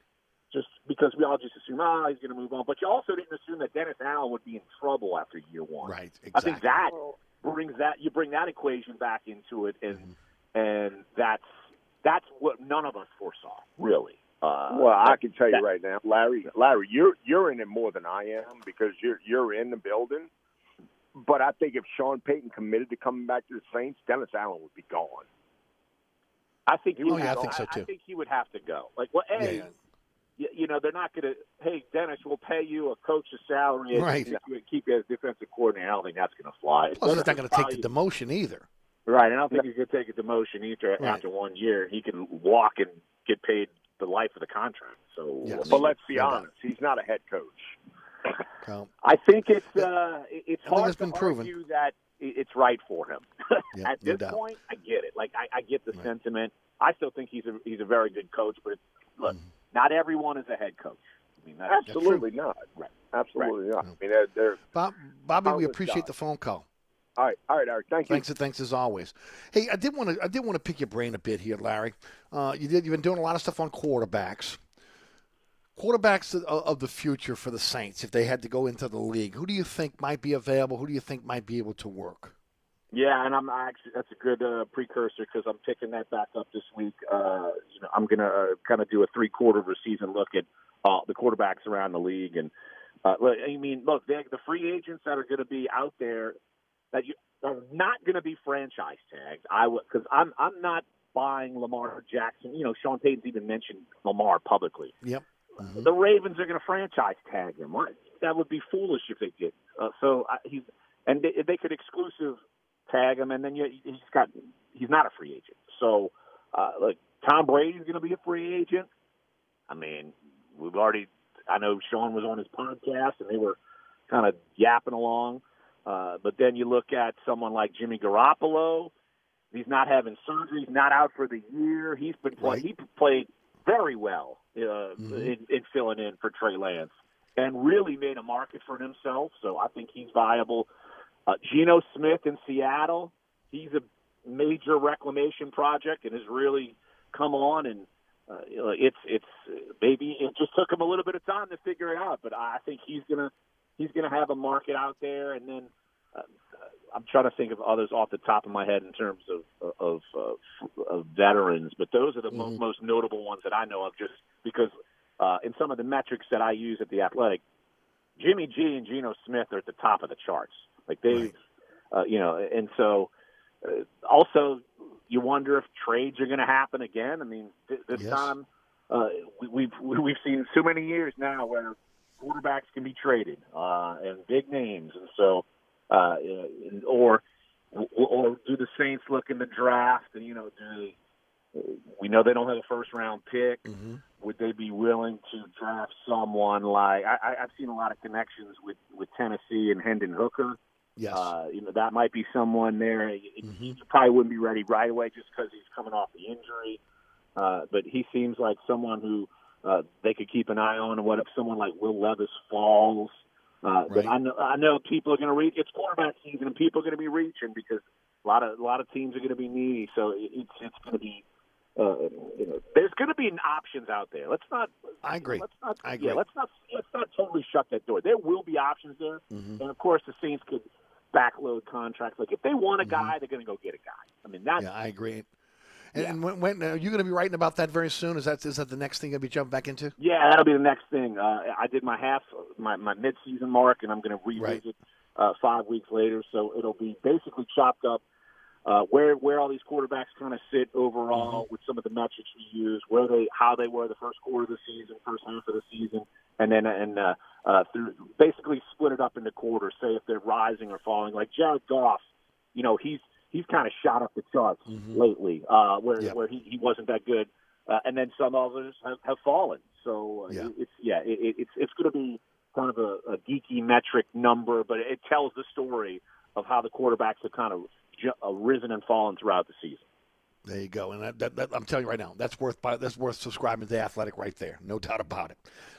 just because we all just assume, oh, he's going to move on. But you also didn't assume that Dennis Allen would be in trouble after year one. Right. Exactly. I think that brings that you bring that equation back into it, and Mm-hmm. And that's that's what none of us foresaw, really. Uh, well, I can tell you that- right now, Larry. Larry, you're you're in it more than I am because you're you're in the building. But I think if Sean Payton committed to coming back to the Saints, Dennis Allen would be gone. I think he Oh, would yeah, I think so, too. I, too. think he would have to go. Like, well, a, Yeah, yeah. You, you know, they're not going to. Hey, Dennis, we'll pay you a coach's salary and Right. keep you- keep you as defensive coordinator. I don't think that's going to fly. Plus, he's not going to take the demotion either. Right, and I don't think he's going to take a demotion either Right. after one year. He can walk and get paid the life of the contract. So, I But let's be honest, he's not a head coach. So, I think it's uh, it's hard it's been to proven. argue that it's right for him. Yeah, At no this doubt. point, I get it. Like I, I get the sentiment. I still think he's a he's a very good coach, but it's, look, Mm-hmm. not everyone is a head coach. I mean, that's Absolutely not. Right. Absolutely not. I mean, they're, they're Bob, Bobby, we appreciate the phone call. All right. All right, Eric. Thank you. Thanks, thanks as always. Hey, I did want to I did want to pick your brain a bit here, Larry. Uh, you did you've been doing a lot of stuff on quarterbacks. Quarterbacks of, of the future for the Saints, if they had to go into the league, who do you think might be available? Who do you think might be able to work? Yeah, and I'm actually that's a good uh, precursor because I'm picking that back up this week. Uh, you know, I'm gonna uh, kind of do a three quarter of a season look at uh, the quarterbacks around the league, and uh, I mean, look, they, the free agents that are going to be out there that you are not going to be franchise tagged. I would because I'm I'm not buying Lamar Jackson. You know, Sean Payton's even mentioned Lamar publicly. Yep. The Ravens are going to franchise tag him. That would be foolish if they did. Uh, so I, he's and they, they could exclusive tag him, and then you, he's got he's not a free agent. So uh, like Tom Brady's going to be a free agent. I mean, we've already. I know Sean was on his podcast, and they were kind of yapping along. Uh, but then you look at someone like Jimmy Garoppolo. He's not having surgery. He's not out for the year. He's been play, he played very well uh, in, in filling in for Trey Lance, and really made a market for himself. So I think he's viable. Uh, Geno Smith in Seattle. He's a major reclamation project and has really come on and uh, it's it's maybe it just took him a little bit of time to figure it out, but I think he's gonna he's gonna have a market out there. And then uh, I'm trying to think of others off the top of my head in terms of of, uh, of veterans, but those are the mo- most notable ones that I know of, just because uh, in some of the metrics that I use at the Athletic, Jimmy G and Geno Smith are at the top of the charts. Like they, uh, you know, and so uh, also you wonder if trades are going to happen again. I mean, th- this Yes. time uh, we, we've we've seen so many years now where quarterbacks can be traded uh, and big names, and so uh, or or do the Saints look in the draft and you know do we know they don't have a first round pick. Mm-hmm. Would they be willing to draft someone like I, I've seen a lot of connections with with Tennessee and Hendon Hooker. Yes. Uh, you know that might be someone there. Mm-hmm. you probably wouldn't be ready right away just because he's coming off the injury. Uh, but he seems like someone who uh, they could keep an eye on. What if someone like Will Levis falls? Uh, But I know I know people are going to reach. It's quarterback season, and people are going to be reaching because a lot of a lot of teams are going to be needy. So it- it's it's going to be uh, you know, there's going to be options out there. Let's not. I agree. Let's not. I agree. Yeah, let's not. Let's not totally shut that door. There will be options there, Mhm. and of course, the Saints could backload contracts. Like if they want a Mm-hmm. guy, they're going to go get a guy. I mean, that's Yeah, I agree. And, and when, when are you going to be writing about that very soon? Is that is that the next thing you'll be jumping back into? Yeah, that'll be the next thing. Uh, I did my half, my my mid-season mark, and I'm going to revisit uh, five weeks later. So it'll be basically chopped up uh, where where all these quarterbacks kind of sit overall with some of the metrics we use, where they how they were the first quarter of the season, first half of the season, and then and uh, uh, through basically split it up into quarters. Say if they're rising or falling. Like Jared Goff, you know he's he's kind of shot up the charts lately, uh, where where he, he wasn't that good, uh, and then some others have, have fallen. So uh, it's yeah, it, it- it's it's going to be kind of a, a geeky metric number, but it tells the story of how the quarterbacks have kind of ju- uh, risen and fallen throughout the season. There you go, and that, that, that, I'm telling you right now, that's worth that's worth subscribing to the Athletic right there, no doubt about it.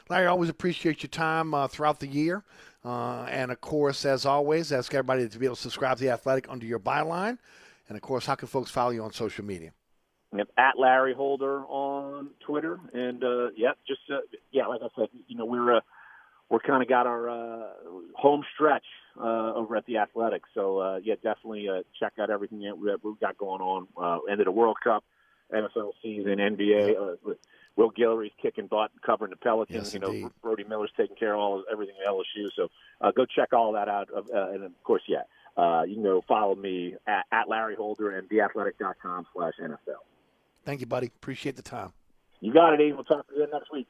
Larry, I always appreciate your time uh, throughout the year, uh, and of course, as always, ask everybody to be able to subscribe to the Athletic under your byline, and of course, how can folks follow you on social media? Yep, at Larry Holder on Twitter, and uh, yeah, just uh, yeah, like I said, you know we're uh, we're kind of got our uh, home stretch uh, over at the Athletic, so uh, yeah, definitely uh, check out everything that we- we've got going on. Uh, end of the World Cup, NFL season, NBA. Uh, Will Guillory's kicking butt, and covering the Pelicans. Yes, you know, indeed. Brody Miller's taking care of all everything at LSU. So uh, go check all that out. Uh, and of course, yeah, uh, you can go follow me at, at Larry Holder and theathletic.com slash NFL. Thank you, buddy. Appreciate the time. You got it, Ian. We'll talk to you next week.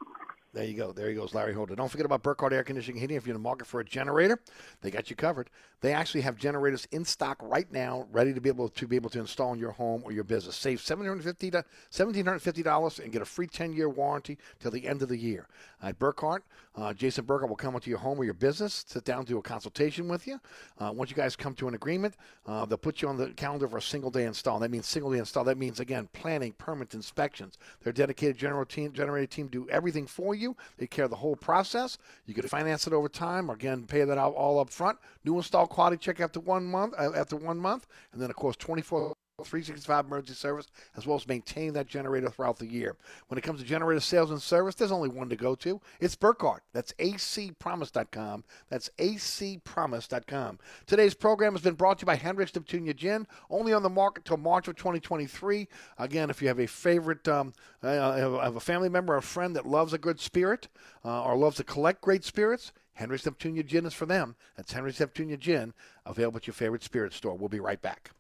There you go. There he goes, Larry Holder. Don't forget about Burkhardt Air Conditioning Heating. If you're in the market for a generator, they got you covered. They actually have generators in stock right now, ready to be able to be able to install in your home or your business. Save $750 to $1,750 and get a free 10-year warranty till the end of the year. At Burkhardt, uh, Jason Burkhardt will come into your home or your business, sit down, do a consultation with you. Uh, once you guys come to an agreement, uh, they'll put you on the calendar for a single day install. That means single day install. That means again planning, permits, inspections. Their dedicated general team, generated team do everything for you. They care the whole process. You can finance it over time, or again pay that out all up front. New install quality check after one month. Uh, after one month, and then of course 24 365 emergency service, as well as maintain that generator throughout the year. When it comes to generator sales and service, there's only one to go to. It's Burkhardt. That's acpromise.com. That's acpromise.com. Today's program has been brought to you by Hendrick's Neptunia Gin, only on the market till March of 2023. Again, if you have a favorite, um, uh, have a family member or a friend that loves a good spirit uh, or loves to collect great spirits, Hendrick's Neptunia Gin is for them. That's Hendrick's Neptunia Gin, available at your favorite spirit store. We'll be right back.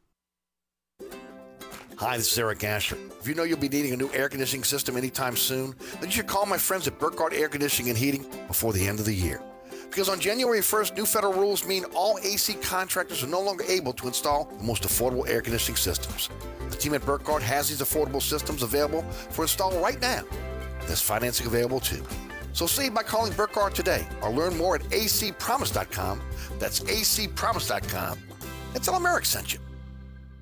Hi, this is Eric Asher. If you know you'll be needing a new air conditioning system anytime soon, then you should call my friends at Burkhardt Air Conditioning and Heating before the end of the year. Because on January 1st, new federal rules mean all AC contractors are no longer able to install the most affordable air conditioning systems. The team at Burkhardt has these affordable systems available for install right now. There's financing available too. So save by calling Burkhardt today or learn more at acpromise.com. That's acpromise.com. And tell them Eric sent you.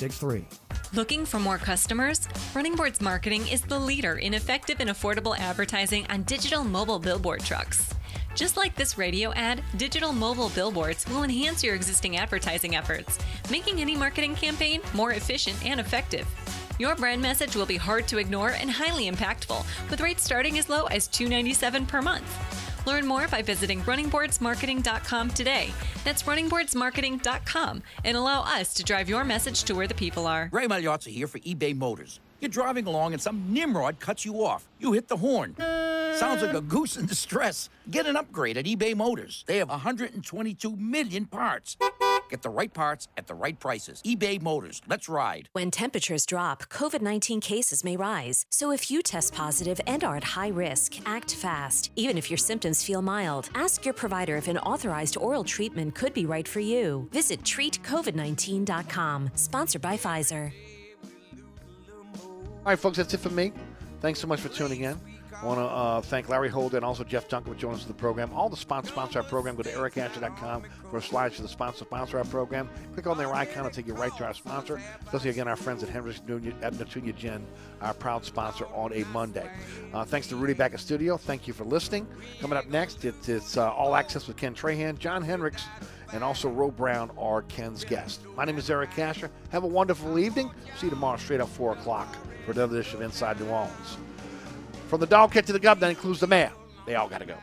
7663. Looking for more customers? Running Boards Marketing is the leader in effective and affordable advertising on digital mobile billboard trucks. Just like this radio ad, digital mobile billboards will enhance your existing advertising efforts, making any marketing campaign more efficient and effective. Your brand message will be hard to ignore and highly impactful, with rates starting as low as 297 per month. Learn more by visiting runningboardsmarketing.com today. That's runningboardsmarketing.com and allow us to drive your message to where the people are. Ray Magliozzi here for eBay Motors. You're driving along and some Nimrod cuts you off. You hit the horn. Sounds like a goose in distress. Get an upgrade at eBay Motors. They have 122 million parts. Get the right parts at the right prices. eBay Motors. Let's ride. When temperatures drop, COVID 19 cases may rise. So if you test positive and are at high risk, act fast. Even if your symptoms feel mild, ask your provider if an authorized oral treatment could be right for you. Visit treatcovid19.com. Sponsored by Pfizer. All right, folks, that's it for me. Thanks so much for tuning in. Want to uh, thank Larry Holder and also Jeff Duncan for joining us in the program. All the sponsors sponsor our program. Go to ericasher.com for a slide to the sponsor sponsor our program. Click on their icon and take you right to our sponsor. Especially again our friends at Henry's at Neptunia Gin, our proud sponsor on a Monday. Uh, thanks to Rudy back in studio. Thank you for listening. Coming up next, it, it's uh, All Access with Ken Trahan, John Hendricks, and also Ro Brown are Ken's guests. My name is Eric Asher. Have a wonderful evening. See you tomorrow straight up 4 o'clock for another edition of Inside New Orleans. From the dog catch to the gub, that includes the mayor. They all got to go.